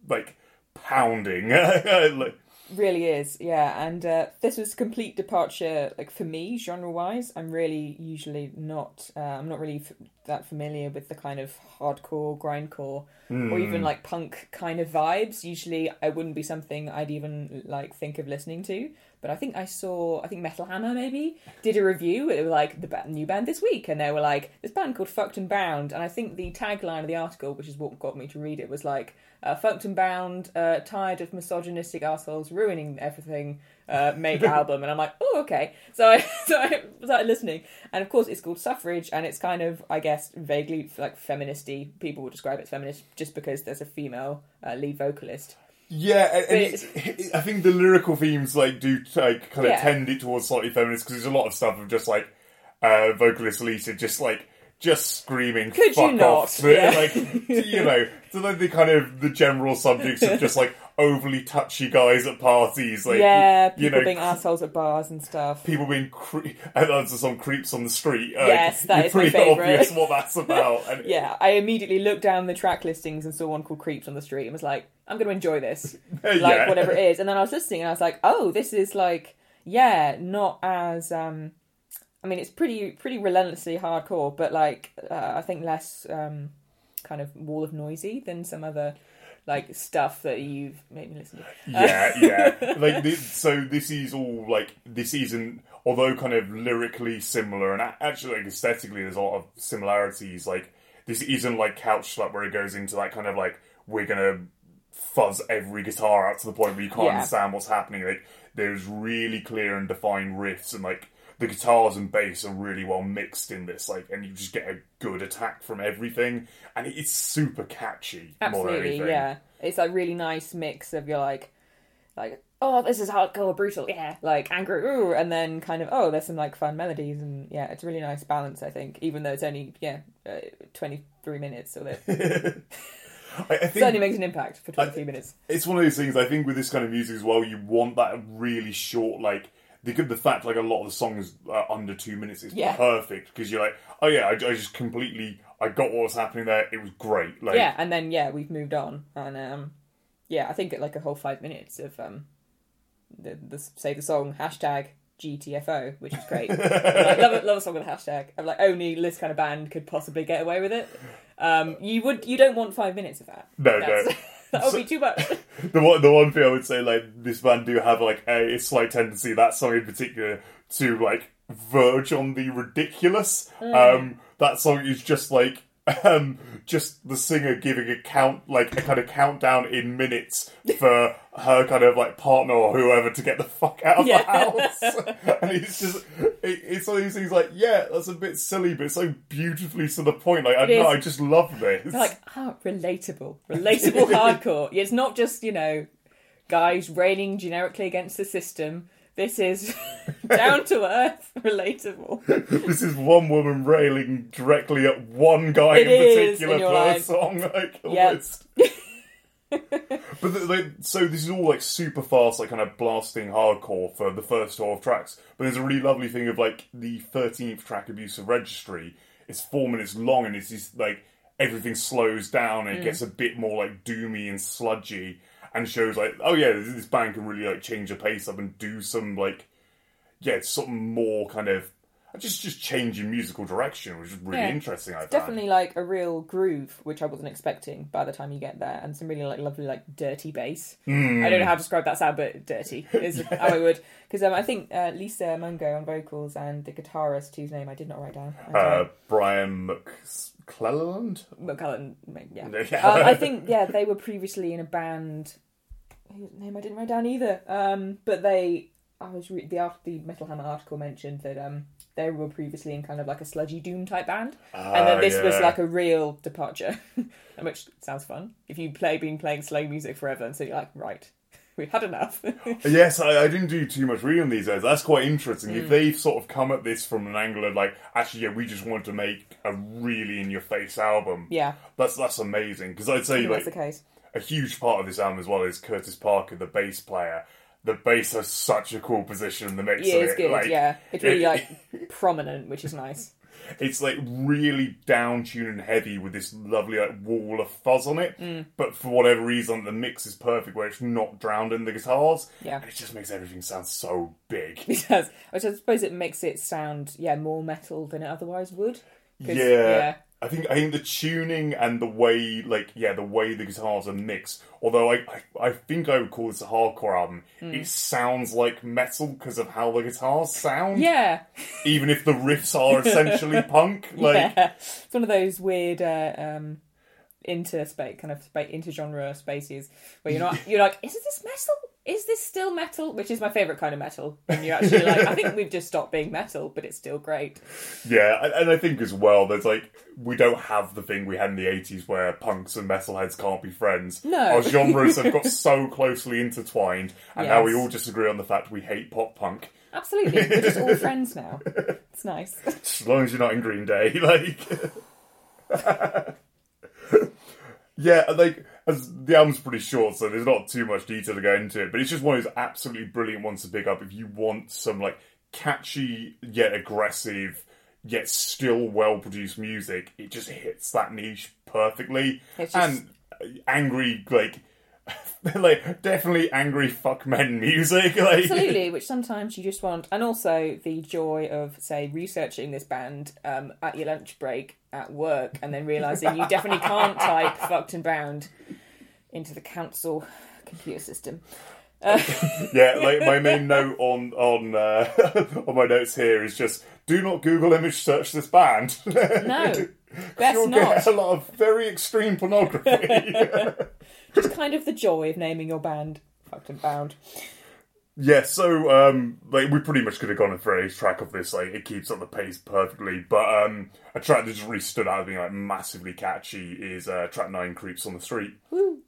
like pounding. like, Really is, yeah. And uh, this was a complete departure, like for me, genre-wise. I'm really usually not. Uh, I'm not really f- that familiar with the kind of hardcore, grindcore, or even like punk kind of vibes. Usually, I wouldn't be something I'd even like think of listening to. But I think I saw, I think Metal Hammer maybe did a review. It was like the ba- new band this week, and they were like this band called Fucked and Bound. And I think the tagline of the article, which is what got me to read it, was like uh, "Fucked and Bound, uh, tired of misogynistic assholes ruining everything, uh, make album." And I'm like, oh okay. So I so I started listening, and of course it's called Suffrage, and it's kind of I guess vaguely like feministy. People would describe it as feminist just because there's a female uh, lead vocalist. Yeah, and, and it, it, I think the lyrical themes like do like kind of Yeah. tend it towards slightly feminist because there's a lot of stuff of just like uh, vocalist Lisa just like just screaming Could fuck you not? off, Yeah. like you know, so like the kind of the general subjects of just like overly touchy guys at parties, like yeah, people you know, being assholes at bars and stuff. people being cre- and there's some creeps on the street. Like, Yes, that it's is my pretty favourite. obvious what that's about. And Yeah, I immediately looked down the track listings and saw one called Creeps on the street and was like, I'm going to enjoy this. Like, Yeah. whatever it is. And then I was listening and I was like, oh, this is like, yeah, not as. um I mean, it's pretty pretty relentlessly hardcore, but like, uh, I think less um kind of wall of noisy than some other like stuff that you've made me listen to. yeah, yeah. Like this, so, this is all like this isn't. Although kind of lyrically similar and actually like aesthetically, there's a lot of similarities. Like this isn't like Couch Slut where it goes into that kind of like we're gonna fuzz every guitar out to the point where you can't Yeah. understand what's happening. Like there's really clear and defined riffs and like the guitars and bass are really well mixed in this. Like and you just get a good attack from everything, and it's super catchy. Absolutely, yeah. It's like really nice mix of you're like, like oh this is hardcore brutal, yeah, like angry, ooh, and then kind of oh there's some like fun melodies and yeah, it's a really nice balance I think. Even though it's only yeah uh, twenty three minutes, so that I, I think certainly makes an impact for twenty three minutes. it's one of those things. I think with this kind of music as well, you want that really short, like the good the fact like a lot of the songs are under two minutes is Yeah. perfect because you're like, oh yeah, I, I just completely, I got what was happening there. It was great. Like, Yeah, and then yeah we've moved on and um yeah I think like a whole five minutes of um the, the say the song hashtag GTFO, which is great. like, love, a, love a song with a hashtag. I'm like, only this kind of band could possibly get away with it. Um, you would, you don't want five minutes of that. No, That's- no. that would be too much. the one the one thing I would say like this band do have like a slight tendency that song in particular to like verge on the ridiculous. Um, that song is just like um, just the singer giving a count like a kind of countdown in minutes for her kind of like partner or whoever to get the fuck out of Yeah. the house, and it's just it, it's one of these things like yeah that's a bit silly but it's so beautifully to the point. Like I It don't know, is. I just love this. like, oh, relatable, relatable hardcore. It's not just you know guys railing generically against the system. This is down to earth, relatable. this is one woman railing directly at one guy It in particular for a like- song. Like, Yep. but so this is all like super fast, like kind of blasting hardcore for the first twelve tracks. But there's a really lovely thing of like the thirteenth track, "Abusive Registry." It's four minutes long, and it's just like everything slows down and it mm. gets a bit more like doomy and sludgy, and shows like, oh yeah, this, band can really like change the pace up and do some like yeah, something more kind of just just changing musical direction, which is really Yeah. interesting. I found. Definitely like a real groove, which I wasn't expecting by the time you get there, and some really like lovely like dirty bass. I don't know how to describe that sound, but dirty is how I would. Because um, I think uh, Lisa Mungo on vocals and the guitarist, whose name I did not write down, uh. Brian McClelland. McCullen, yeah. Yeah. um, I think yeah they were previously in a band whose name I didn't write down either. Um, but they I was re- the after the Metal Hammer article mentioned that um they were previously in kind of like a sludgy doom type band, and then Ah, this was like a real departure, which sounds fun. If you play been playing slow music forever, and so you're like, right, we've had enough. Yes, I, I didn't do too much reading these days. That's quite interesting. Mm. If they've sort of come at this from an angle of like, actually, yeah, we just want to make a really in your face album. yeah, That's that's amazing because I'd say like that's the case. a huge part of this album as well is Curtis Parker, the bass player. The bass has such a cool position in the mix. Yeah, it's it. good. Like, yeah, it's really like prominent, which is nice. it's like really down tuned and heavy with this lovely like wall of fuzz on it. Mm. But for whatever reason, the mix is perfect where it's not drowned in the guitars. Yeah. and it just makes everything sound so big. It does. Which I suppose it makes it sound, yeah, more metal than it otherwise would. Yeah. yeah, I think I think the tuning and the way, like, yeah, the way the guitars are mixed. Although I, I, I think I would call this a hardcore album. Hmm. It sounds like metal because of how the guitars sound. yeah, Even if the riffs are essentially punk, like, yeah. It's one of those weird uh, um, interspace kind of spa- intergenre spaces where you're not you're like, is this metal? Is this still metal? Which is my favorite kind of metal. And you're actually like, I think we've just stopped being metal, but it's still great. yeah. And, I think as well, there's like we don't have the thing we had in the '80s where punks and metalheads can't be friends. No. our genres have got so closely intertwined, and now we all just agree on the fact we hate pop punk. Absolutely, we're just all friends now. It's nice. As long as you're not in Green Day, like. Yeah, like as the album's pretty short, so there's not too much detail to go into it. But it's just one of those absolutely brilliant ones to pick up if you want some like catchy yet aggressive yet still well produced music. It just hits that niche perfectly, just- and angry like. like definitely angry fuck men music like Absolutely, which sometimes you just want, and also the joy of, say, researching this band um, at your lunch break at work, and then realizing you definitely can't type "fucked and bound" into the council computer system. Yeah, like my main note on on uh, on my notes here is just do not Google image search this band. No, best You'll not. get a lot of very extreme pornography. Just kind of the joy of naming your band "fucked and bound." yeah, so um, like we pretty much could have gone for a track of this. Like it keeps up the pace perfectly. But um, a track that just really stood out as being like massively catchy is uh, track nine, "Creeps on the Street." Woo.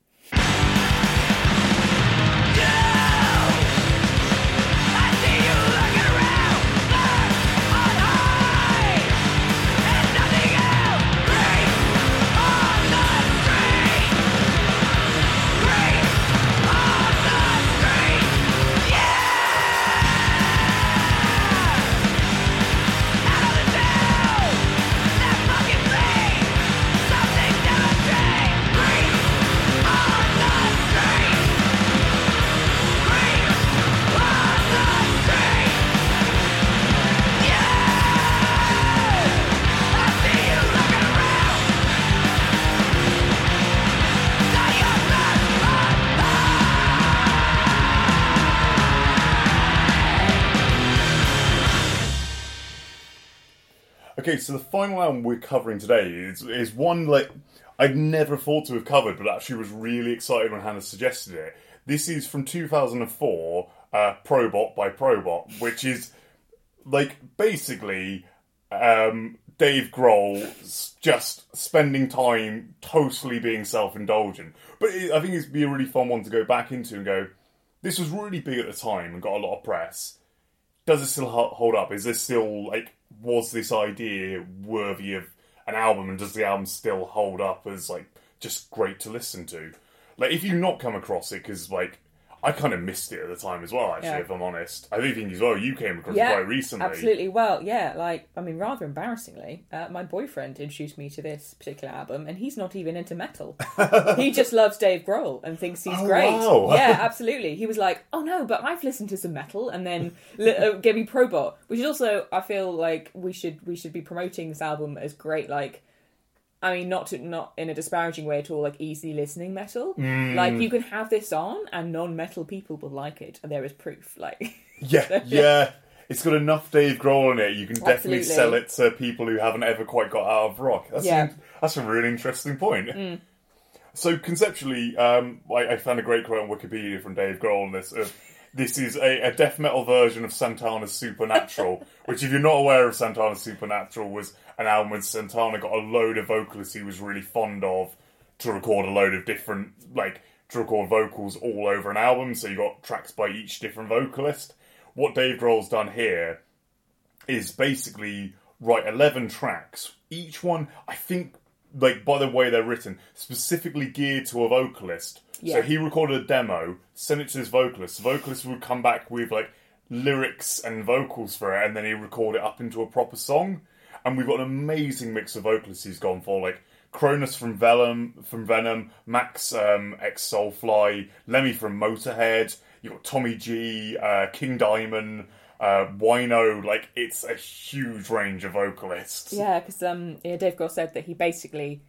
Okay, so the final album we're covering today is is one like I'd never thought to have covered, but actually was really excited when Hannah suggested it. This is from 2004, uh, Probot by Probot, which is like basically um, Dave Grohl just spending time totally being self-indulgent. But it, I think it'd be a really fun one to go back into and go. This was really big at the time and got a lot of press does it still hold up? Is this still like was this idea worthy of an album, and does the album still hold up as like just great to listen to? Like if you not come across it, because like I kind of missed it at the time as well. Actually, Yeah. if I'm honest, I do think as well you came across Yeah, it quite recently. Absolutely. Well, yeah, like, I mean, rather embarrassingly, uh, my boyfriend introduced me to this particular album, and he's not even into metal. he just loves Dave Grohl and thinks he's Oh, great. wow. Yeah, absolutely. He was like, oh no, but I've listened to some metal, and then li- uh, gave me Probot, which is also, I feel like we should we should be promoting this album as great, like, I mean, not to, not in a disparaging way at all, like easy listening metal. Mm. Like you can have this on, and non-metal people will like it, and there is proof. Like, Yeah, yeah. It's got enough Dave Grohl in it. You can definitely sell it to people who haven't ever quite got out of rock. That's Yeah. Mm. a, that's a really interesting point. So conceptually, um, I, I found a great quote on Wikipedia from Dave Grohl on this. Of, this is a, a death metal version of Santana's Supernatural, which, if you're not aware of Santana's Supernatural, was an album when Santana got a load of vocalists he was really fond of to record a load of different, like, to record vocals all over an album. So you got tracks by each different vocalist. What Dave Grohl's done here is basically write 11 tracks. Each one, I think, like, by the way they're written, specifically geared to a vocalist. Yeah. So he recorded a demo, sent it to his vocalist. The vocalist would come back with, like, lyrics and vocals for it, and then he'd record it up into a proper song. And we've got an amazing mix of vocalists he's gone for, like, Cronos from Venom, from Venom, Max um, ex Soulfly, Lemmy from Motorhead. You've got Tommy G, uh, King Diamond, uh, Wino. Like it's a huge range of vocalists. Yeah, because um, yeah, Dave Grohl said that he basically,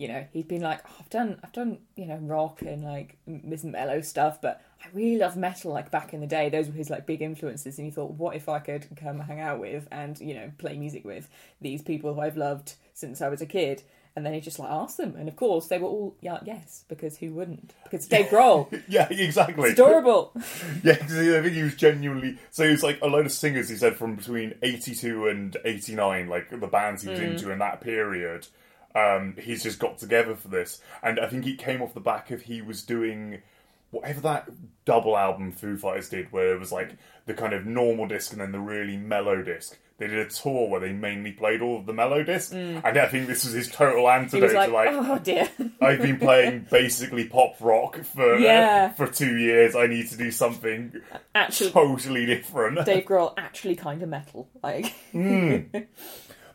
you know, he'd been like, oh, I've done, I've done, you know, rock and like this mellow stuff, but I really love metal. Like back in the day, those were his like big influences, and he thought, what if I could come hang out with and you know play music with these people who I've loved since I was a kid. And then he just like asked them, and of course they were all yeah, yes, because who wouldn't? Because Dave Grohl, Yeah, exactly. it's adorable. Yeah, because I think he was genuinely. So he was like a load of singers. He said from between eighty-two and eighty-nine, like the bands he was mm. into in that period. Um, he's just got together for this, and I think it came off the back of he was doing whatever that double album Foo Fighters did, where it was like the kind of normal disc and then the really mellow disc. They did a tour where they mainly played all of the mellow disc, and I think this was his total antidote like, to like oh dear. I've been playing basically pop rock for Yeah. for two years. I need to do something Actually, totally different. Dave Grohl actually kind of metal. Like,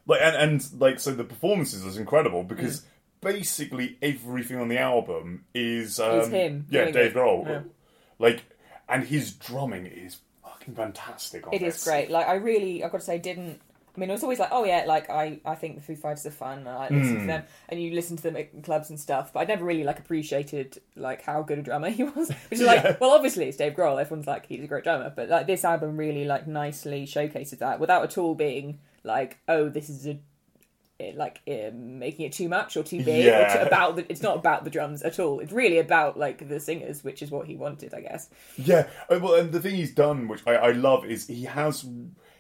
Like and, and like so the performances is incredible because basically everything on the album is um, him Yeah, Dave. Grohl. Yeah. Like and his drumming is fucking fantastic on It this. is great. Like I really, I've got to say, didn't. I mean, it was always like, oh yeah, like I, I think the Foo Fighters are fun. And I listen Hmm. to them, and you listen to them at clubs and stuff. But I never really like appreciated like how good a drummer he was. Which is Yeah. like, well, obviously it's Dave Grohl. Everyone's like, he's a great drummer. But like this album really like nicely showcases that without at all being like, oh, this is a it, like uh, making it too much or too big or Yeah. too, about the, it's not about the drums at all it's really about like the singers which is what he wanted i guess Yeah, uh, well, and the thing he's done, which I, I love, is he has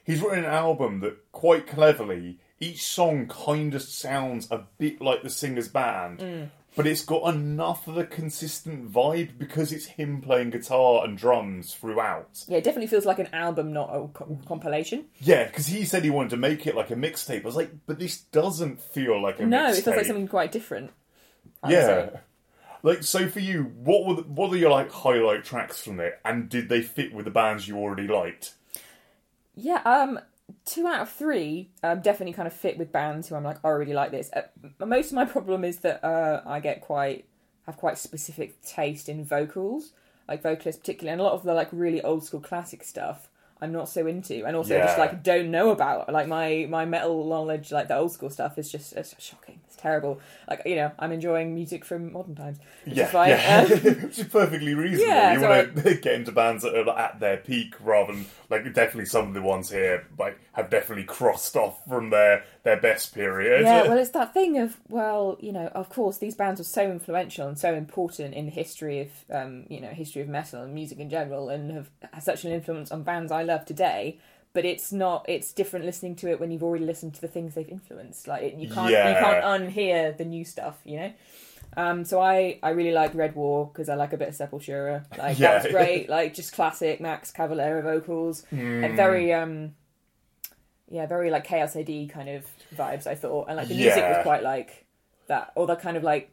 he's written an album that quite cleverly each song kind of sounds a bit like the singer's band, Mm. but it's got enough of a consistent vibe because it's him playing guitar and drums throughout. yeah it definitely feels like an album not a co- compilation Yeah, because he said he wanted to make it like a mixtape. I was like, but this doesn't feel like a mixtape. no mixtape. it feels like something quite different I Yeah. Like so for you, what were the, what are your like highlight tracks from it, and did they fit with the bands you already liked? Yeah, um, two out of three um, definitely kind of fit with bands who I'm like, I really like this. Uh, most of my problem is that uh, I get quite have quite specific taste in vocals, like vocalists particularly, and a lot of the like really old school classic stuff. I'm not so into, and also just like don't know about. Like my my metal knowledge, like the old school stuff, is just it's shocking. It's terrible. Like you know, I'm enjoying music from modern times. Which Yeah, is like, yeah. um, which is perfectly reasonable. Yeah, you so want to get into bands that are at their peak, rather than like definitely some of the ones here like have definitely crossed off from their their best period. Yeah, well, it's that thing of well, you know, of course, these bands were so influential and so important in the history of, um, you know, history of metal and music in general, and have such an influence on bands I love today. But it's not. It's different listening to it when you've already listened to the things they've influenced. Like it, you can't, you can't unhear the new stuff. You know. Um, so I, I really like Red War because I like a bit of Sepultura. Like Yeah. that was great. Like just classic Max Cavalera vocals Hmm. and very um, yeah, very like Chaos AD kind of vibes. I thought, and like the music was quite like that, or that kind of like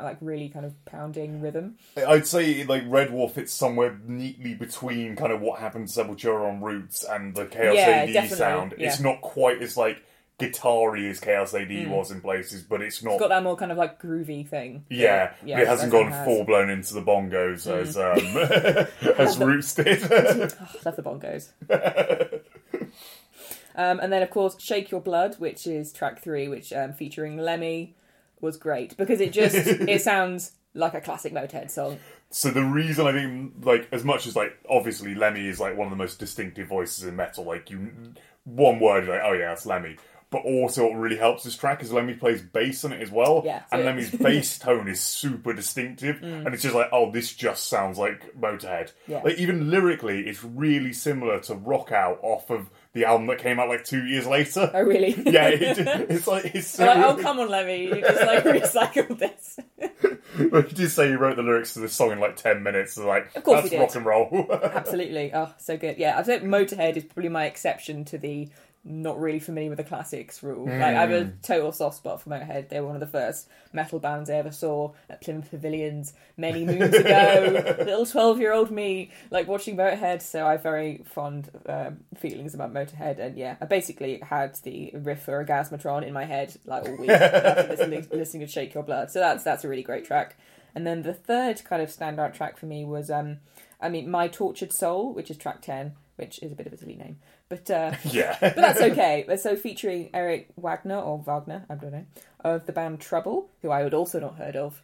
like really kind of pounding rhythm. I'd say like Red War fits somewhere neatly between kind of what happened to Sepultura on Roots and the Chaos Yeah, AD definitely, sound. yeah. It's not quite as like guitar-y as Chaos AD was in places, but it's not. It's got that more kind of like groovy thing. yeah, yeah, but it hasn't gone has. full blown into the bongos Hmm. as um, as Roots did. Oh, love the bongos. Um, and then of course, "Shake Your Blood," which is track three, which um, featuring Lemmy, was great because it just it sounds like a classic Motorhead song. So the reason I think, like, as much as like, obviously Lemmy is like one of the most distinctive voices in metal. Like, you one word, you're like, oh yeah, that's Lemmy. but also what really helps this track is Lemmy plays bass on it as well. Yeah, and Lemmy's bass tone is super distinctive, and it's just like, oh, this just sounds like Motorhead. Mm. Yeah. Like even lyrically, it's really similar to Rock Out off of the album that came out like two years later. Oh, really? yeah, it, it's like it's so. Like, oh, come on, Lemmy, you just like recycled this. Well, you did say you wrote the lyrics to this song in like ten minutes. So like, Of course that's rock and roll. Absolutely. Oh, so good. Yeah, I think Motorhead is probably my exception to the not really familiar with the classics rule. Like, I have a total soft spot for Motorhead. They were one of the first metal bands I ever saw at Plymouth Pavilions many moons ago. Little 12 year old me, like, watching Motorhead. So I have very fond um, feelings about Motorhead. And yeah, I basically had the riff for Orgasmatron in my head, like, all week after listening, listening to Shake Your Blood. So that's, that's a really great track. And then the third kind of standout track for me was, um, I mean, My Tortured Soul, which is track 10, which is a bit of a silly name. But uh, yeah, but that's okay. So featuring Eric Wagner or Wagner, I don't know, of the band Trouble, who I had also not heard of.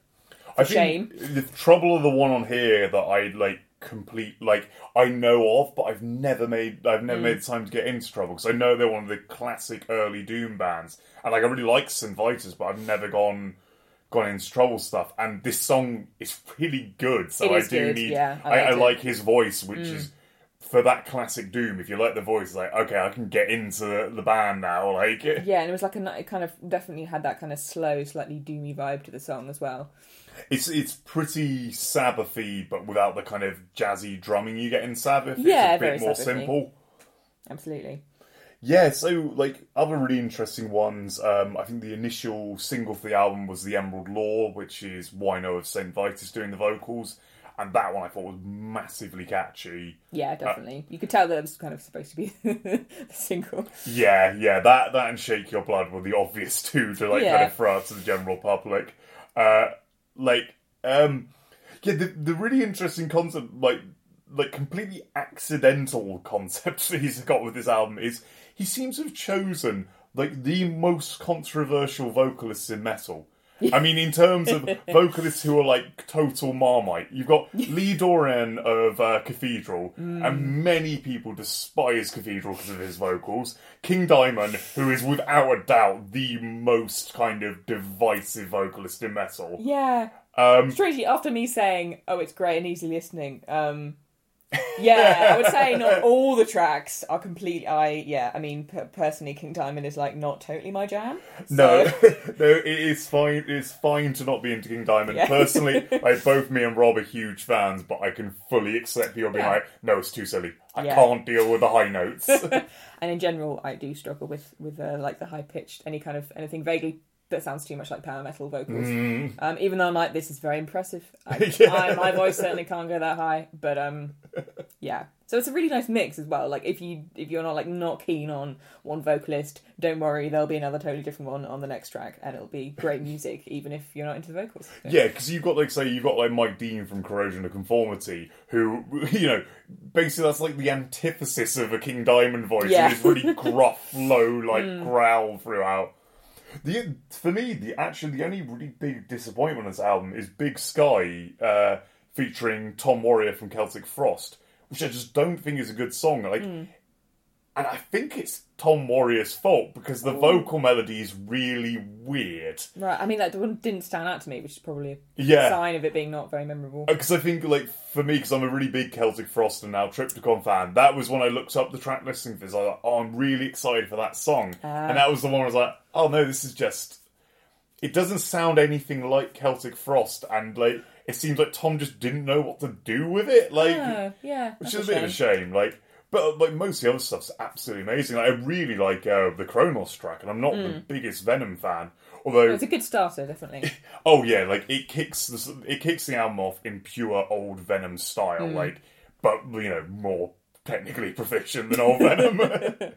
I shame. think the trouble of the one on here that I like complete like I know of, but I've never made I've Mm. never made the time to get into trouble because I know they're one of the classic early Doom bands, and like I really like St Vitus, but I've never gone gone into trouble stuff. And this song is really good, so I do good, need. yeah, I I, I. Mm. like his voice, which is. For that classic Doom, if you like the voice, it's like okay, I can get into the band now. Like, Yeah, and it was like a it kind of definitely had that kind of slow, slightly doomy vibe to the song as well. It's it's pretty Sabbathy, but without the kind of jazzy drumming you get in Sabbath. Yeah, it's a bit more Sabbathy. simple. Absolutely. Yeah, so like other really interesting ones. Um, I think the initial single for the album was "The Emerald Law," which is Wino of Saint Vitus doing the vocals, and that one I thought was massively catchy. Yeah, definitely. you could tell that it was kind of supposed to be the single. Yeah, yeah, that that and "Shake Your Blood" were the obvious two to like kind of throw out to the general public. Uh, like, um, yeah, the the really interesting concept, like, like completely accidental concepts that he's got with this album is he seems to have chosen like the most controversial vocalists in metal. I mean, in terms of vocalists who are like total marmite, you've got Lee Dorrian of uh, Cathedral, and many people despise Cathedral because of his vocals. King Diamond, who is without a doubt the most kind of divisive vocalist in metal. Yeah. Um, Strangely, after me saying, "Oh, it's great and easy listening," um, yeah, I would say not all the tracks are completely. I yeah, I mean, per- personally, King Diamond is like not totally my jam. No, so- no, it is fine. It's fine to not be into King Diamond. Yeah. Personally, like both me and Rob are huge fans, but I can fully accept people being Yeah. like, "No, it's too silly. I Yeah. can't deal with the high notes." and in general, I do struggle with with uh, like the high pitched any kind of anything vaguely that sounds too much like power metal vocals. Um, even though I'm like, this is very impressive. I, Mm. Yeah. I, my voice certainly can't go that high, but um, yeah. So it's a really nice mix as well. Like if you if you're not like not keen on one vocalist, don't worry, there'll be another totally different one on the next track, and it'll be great music, even if you're not into the vocals. So- yeah, because you've got like say you've got like Mike Dean from Corrosion of Conformity, who you know basically that's like the antithesis of a King Diamond voice. Yeah. It's really gruff, low, like growl throughout. The for me, the actually the only really big disappointment on this album is Big Sky, uh, featuring Tom Warrior from Celtic Frost, which I just don't think is a good song. Like, and I think it's Tom Warrior's fault because the vocal melody is really weird. Right. I mean, that one didn't stand out to me, which is probably a Yeah. sign of it being not very memorable. Because I think, like, for me, because I'm a really big Celtic Frost and now Triptykon fan, that was when I looked up the track listing for this. I was like, oh, I'm really excited for that song. Ah. and that was the one I was like, oh no, this is just. It doesn't sound anything like Celtic Frost, and, like, it seems like Tom just didn't know what to do with it. Like, Oh, yeah. which is a bit of a shame. Like, but like most of the other stuff's absolutely amazing. Like, I really like uh, the Cronos track, and I'm not the biggest Venom fan. Although, It's a good starter, definitely. oh yeah, like it kicks the it kicks the album off in pure old Venom style, like, but you know more technically proficient than old Venom.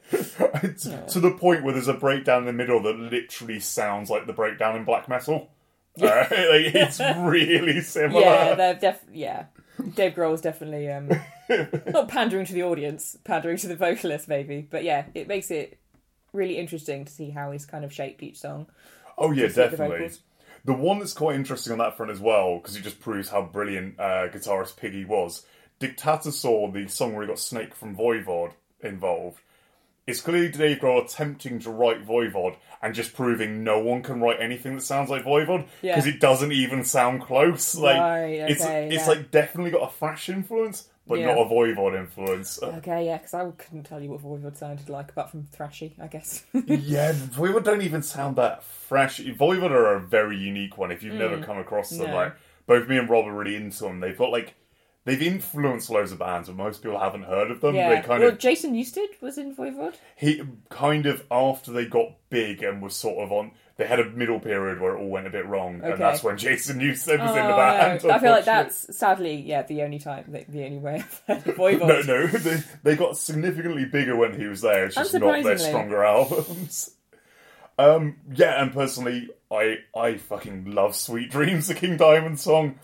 It's to the point where there's a breakdown in the middle that literally sounds like the breakdown in black metal. Uh, like, it's really similar. yeah, they're def- yeah. Dave Grohl's definitely um, not pandering to the audience, pandering to the vocalist maybe, but yeah, it makes it really interesting to see how he's kind of shaped each song. Oh yeah, see the definitely. The one that's quite interesting on that front as well, because it just proves how brilliant uh, guitarist Piggy was. Dictatosaurus the song where he got Snake from Voivod involved. It's clearly Dave attempting to write Voivod and just proving no one can write anything that sounds like Voivod Yeah. because it doesn't even sound close. Like Right, it's okay, it's yeah. like definitely got a Thrash influence, but Yeah. not a Voivod influence. Okay, yeah, because I couldn't tell you what Voivod sounded like apart from thrashy, I guess. yeah, Voivod don't even sound that fresh. Voivod are a very unique one. If you've never come across them, Mm. No. like both me and Rob are really into them. They've got like they've influenced loads of bands, but most people haven't heard of them. yeah. They kind well, of Jason Newsted was in Voivod. he kind of after they got big and was sort of on. They had a middle period where it all went a bit wrong, Okay. and that's when Jason Newsted was in the Oh, band. no. I feel like that's sadly, yeah, the only time, the, the only way I've heard of Voivod. No, no, they, they got significantly bigger when he was there. It's just not their stronger albums. Um, yeah, and personally, I I fucking love "Sweet Dreams," the King Diamond song.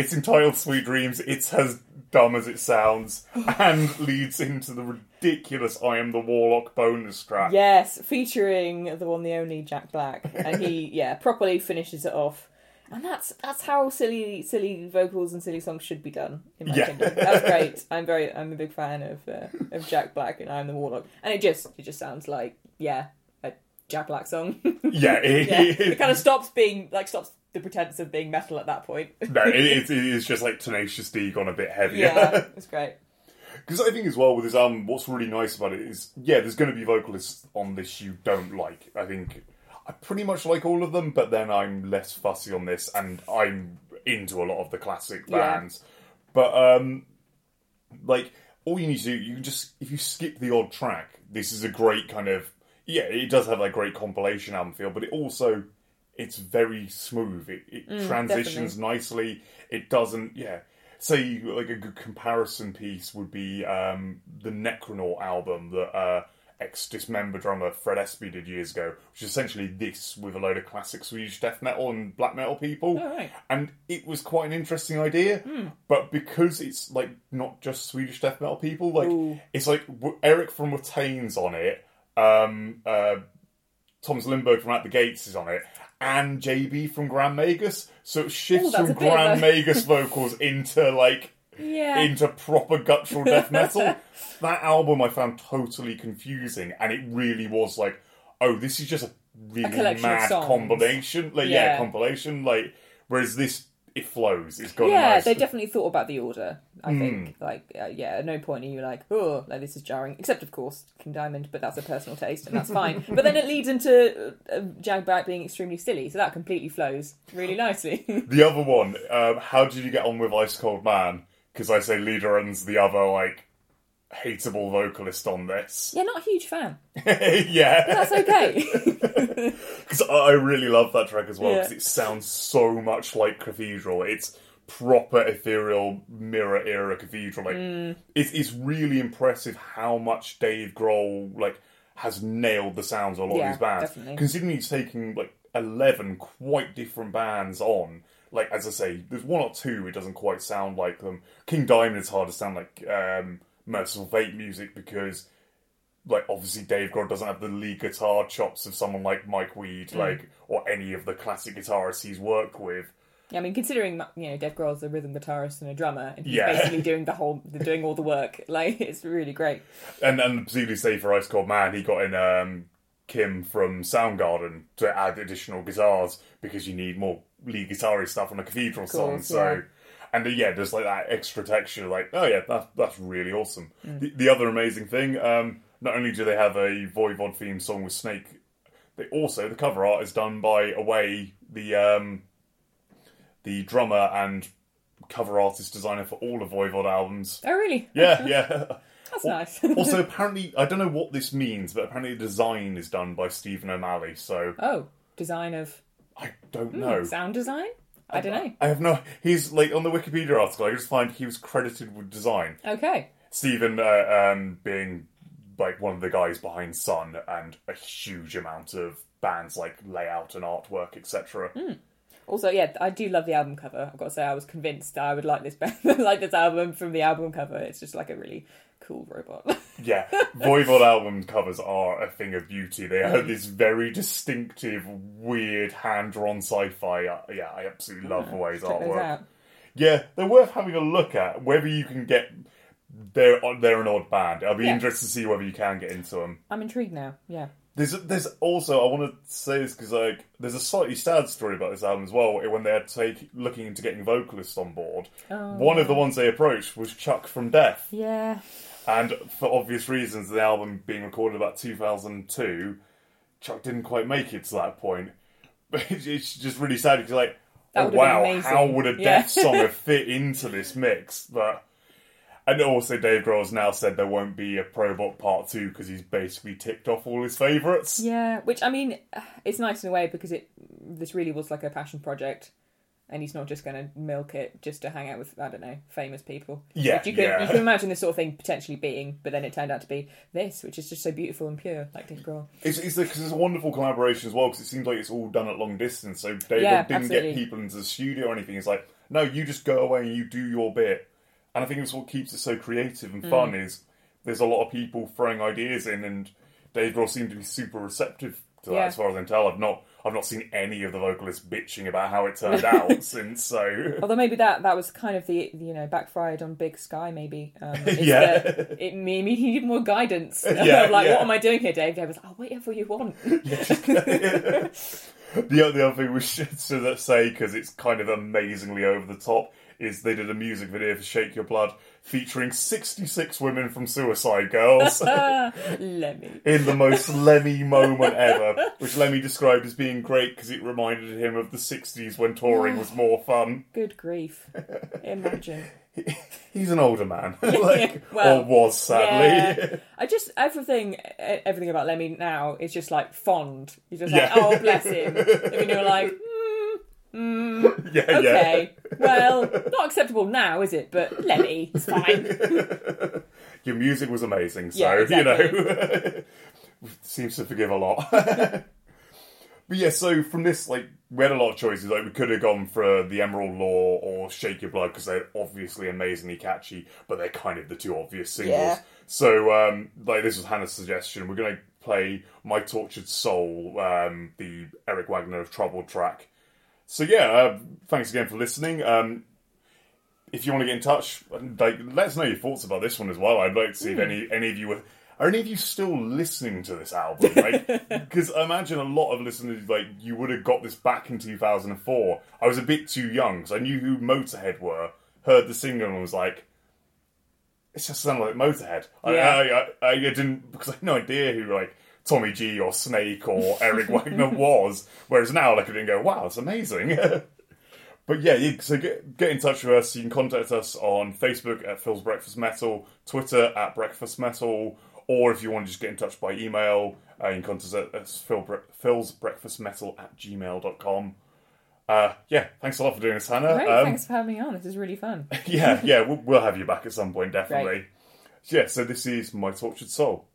It's entitled "Sweet Dreams." It's as dumb as it sounds, and leads into the ridiculous "I Am the Warlock" bonus track. Yes, featuring the one, the only Jack Black, and he, yeah, properly finishes it off. And that's that's how silly silly vocals and silly songs should be done. In my Yeah. opinion, that's great. I'm very I'm a big fan of uh, of Jack Black and I'm the Warlock, and it just it just sounds like yeah Jack Black song. Yeah, it, yeah, it kind of stops being like stops the pretense of being metal at that point. no, it, it, it is just like Tenacious D gone a bit heavier. yeah, it's great. Because I think as well with this album, what's really nice about it is, yeah, there's going to be vocalists on this you don't like. I think I pretty much like all of them, but then I'm less fussy on this, and I'm into a lot of the classic Yeah. bands. But um, like all you need to do, you can just if you skip the odd track, this is a great kind of yeah, it does have that great compilation album feel, but it also it's very smooth. It, it transitions nicely. It doesn't yeah. Say like a good comparison piece would be um, the Necronaut album that uh, ex Dismember drummer Fred Estby did years ago, which is essentially this with a load of classic Swedish death metal and black metal people. Oh, right. And it was quite an interesting idea, but because it's like not just Swedish death metal people, like Ooh. it's like Eric from Watain's on it, um, uh, Tomas Lindberg from At the Gates is on it, and JB from Grand Magus. So it shifts Ooh, from a Grand a- Magus vocals into like Yeah, into proper guttural death metal. that album I found totally confusing, and it really was like, oh, this is just a really of mad combination. Like, yeah. Yeah. compilation. Like, whereas this, it flows. It's got a yeah, nice. they definitely thought about the order. I Hmm. think, like, uh, yeah, at no point are you like, oh, like this is jarring. Except, of course, King Diamond, but that's a personal taste, and that's fine. but then it leads into uh, uh, Black being extremely silly, so that completely flows really nicely. The other one, um, how did you get on with Ice Cold Man? Because I say Lee Dorrian's the other like hateable vocalist on this. yeah, not a huge fan. yeah, That's okay. because I really love that track as well because Yeah. it sounds so much like Cathedral. It's proper ethereal mirror era Cathedral. Like Mm. it's it's really impressive how much Dave Grohl like has nailed the sounds of a lot Yeah, of these bands. definitely. Considering he's taking like eleven quite different bands on. Like as I say, there's one or two it doesn't quite sound like them. King Diamond is hard to sound like um, Mercyful Fate music because like obviously Dave Grohl doesn't have the lead guitar chops of someone like Mike Wead, Mm. like or any of the classic guitarists he's worked with. yeah, I mean, considering you know Dave Grohl's a rhythm guitarist and a drummer, and he's Yeah. basically doing the whole, doing all the work. Like, it's really great. And and presumably say for Ice Cold Man, he got in um, Kim from Soundgarden to add additional guitars because you need more lead guitarist stuff on a Cathedral song. So. yeah. And uh, yeah, there's like that extra texture. Like, oh yeah, that's that's really awesome. Mm. The, the other amazing thing, um, not only do they have a Voivod theme song with Snake, they also the cover art is done by Away, the um, the drummer and cover artist designer for all of Voivod albums. Oh, really? Yeah, yeah. That's nice. also, apparently, I don't know what this means, but apparently the design is done by Stephen O'Malley. So oh, design of I don't know. sound design. I don't know. I have no. He's like on the Wikipedia article. I just find he was credited with design. Okay. Stephen uh, um, being like one of the guys behind Sunn and a huge amount of bands like layout and artwork, etc. Also, yeah, I do love the album cover. I've got to say, I was convinced I would like this band, like this album from the album cover. It's just like a really cool robot. Yeah, Voivod album covers are a thing of beauty. They have this very distinctive, weird hand drawn sci fi. Uh, yeah, I absolutely love the way his Check those artwork. Yeah, they're worth having a look at. Whether you can get they're they're an odd band. I'll be Yeah. interested to see whether you can get into them. I'm intrigued now. Yeah. There's there's also I want to say this because like there's a slightly sad story about this album as well. When they had to take looking into getting vocalists on board, Oh, one of the ones they approached was Chuck from Death, Yeah. And for obvious reasons, the album being recorded about 2002, Chuck didn't quite make it to that point. But it's just really sad because like, oh wow, how would a Yeah. Death song have fit into this mix? But and also Dave Grohl's now said there won't be a Probot Part Two because he's basically ticked off all his favourites. Yeah. Which I mean, it's nice in a way because it this really was like a passion project, and he's not just going to milk it just to hang out with I don't know famous people. Yeah, Which you can yeah. you can imagine this sort of thing potentially being, but then it turned out to be this, which is just so beautiful and pure, like Dave Grohl. It's it's, a, 'cause it's a wonderful collaboration as well because it seems like it's all done at long distance. So David Yeah, didn't absolutely. get people into the studio or anything. It's like no, you just go away and you do your bit. And I think it's what keeps it so creative and Mm. fun is there's a lot of people throwing ideas in, and Dave Grohl seemed to be super receptive to that. Yeah. As far as I can tell, I've not I've not seen any of the vocalists bitching about how it turned out since. So Although maybe that that was kind of the you know backfired on Big Sky maybe. Um, Yeah. It me me needed more guidance. Yeah, like yeah. what am I doing here, Dave? Dave was like, oh whatever you want. the, o- the other thing we should say because it's kind of amazingly over the top is they did a music video for Shake Your Blood featuring 66 women from Suicide Girls Lemmy. in the most Lemmy moment ever, which Lemmy described as being great because it reminded him of the 60s when touring was ah, more fun. Good grief. Imagine. He's an older man, like well, or was sadly. Yeah. I just everything everything about Lemmy now is just like fond. You're just Yeah. like, oh bless him. And you're like, mm, yeah, okay. Well, not acceptable now, is it? But Lemmy, it's fine. Your music was amazing, so Yeah, you know, seems to forgive a lot. but yeah, so from this, like, we had a lot of choices. Like, we could have gone for the Emerald Law or Shake Your Blood because they're obviously amazingly catchy, but they're kind of the two obvious singles. Yeah. So, um, like, this was Hannah's suggestion. We're going to play My Tortured Soul, um, the Eric Wagner of Trouble track. So yeah, uh, thanks again for listening. Um, if you want to get in touch, like, let us know your thoughts about this one as well. I'd like to see if any any of you were. Are any of you still listening to this album? Because I imagine a lot of listeners, like, you would have got this back in 2004. I was a bit too young, so I knew who Motorhead were, heard the single, and was like, it just sounded like Motorhead. I- I, I, I didn't, because I had no idea who, like, Tommy G or Snake or Eric Wagner was. Whereas now, like, I didn't go, wow, it's amazing. But yeah, you, so get, get in touch with us. You can contact us on Facebook at Phil's Breakfast Metal, Twitter at Breakfast Metal, or if you want to just get in touch by email, uh, you can contact us at Phil, Phil's Breakfast Metal at gmail.com. Uh, yeah, thanks a lot for doing this, Hannah. Great, Um, thanks for having me on. This is really fun. yeah, yeah, we'll, we'll have you back at some point, definitely. Yeah, so this is My Tortured Soul.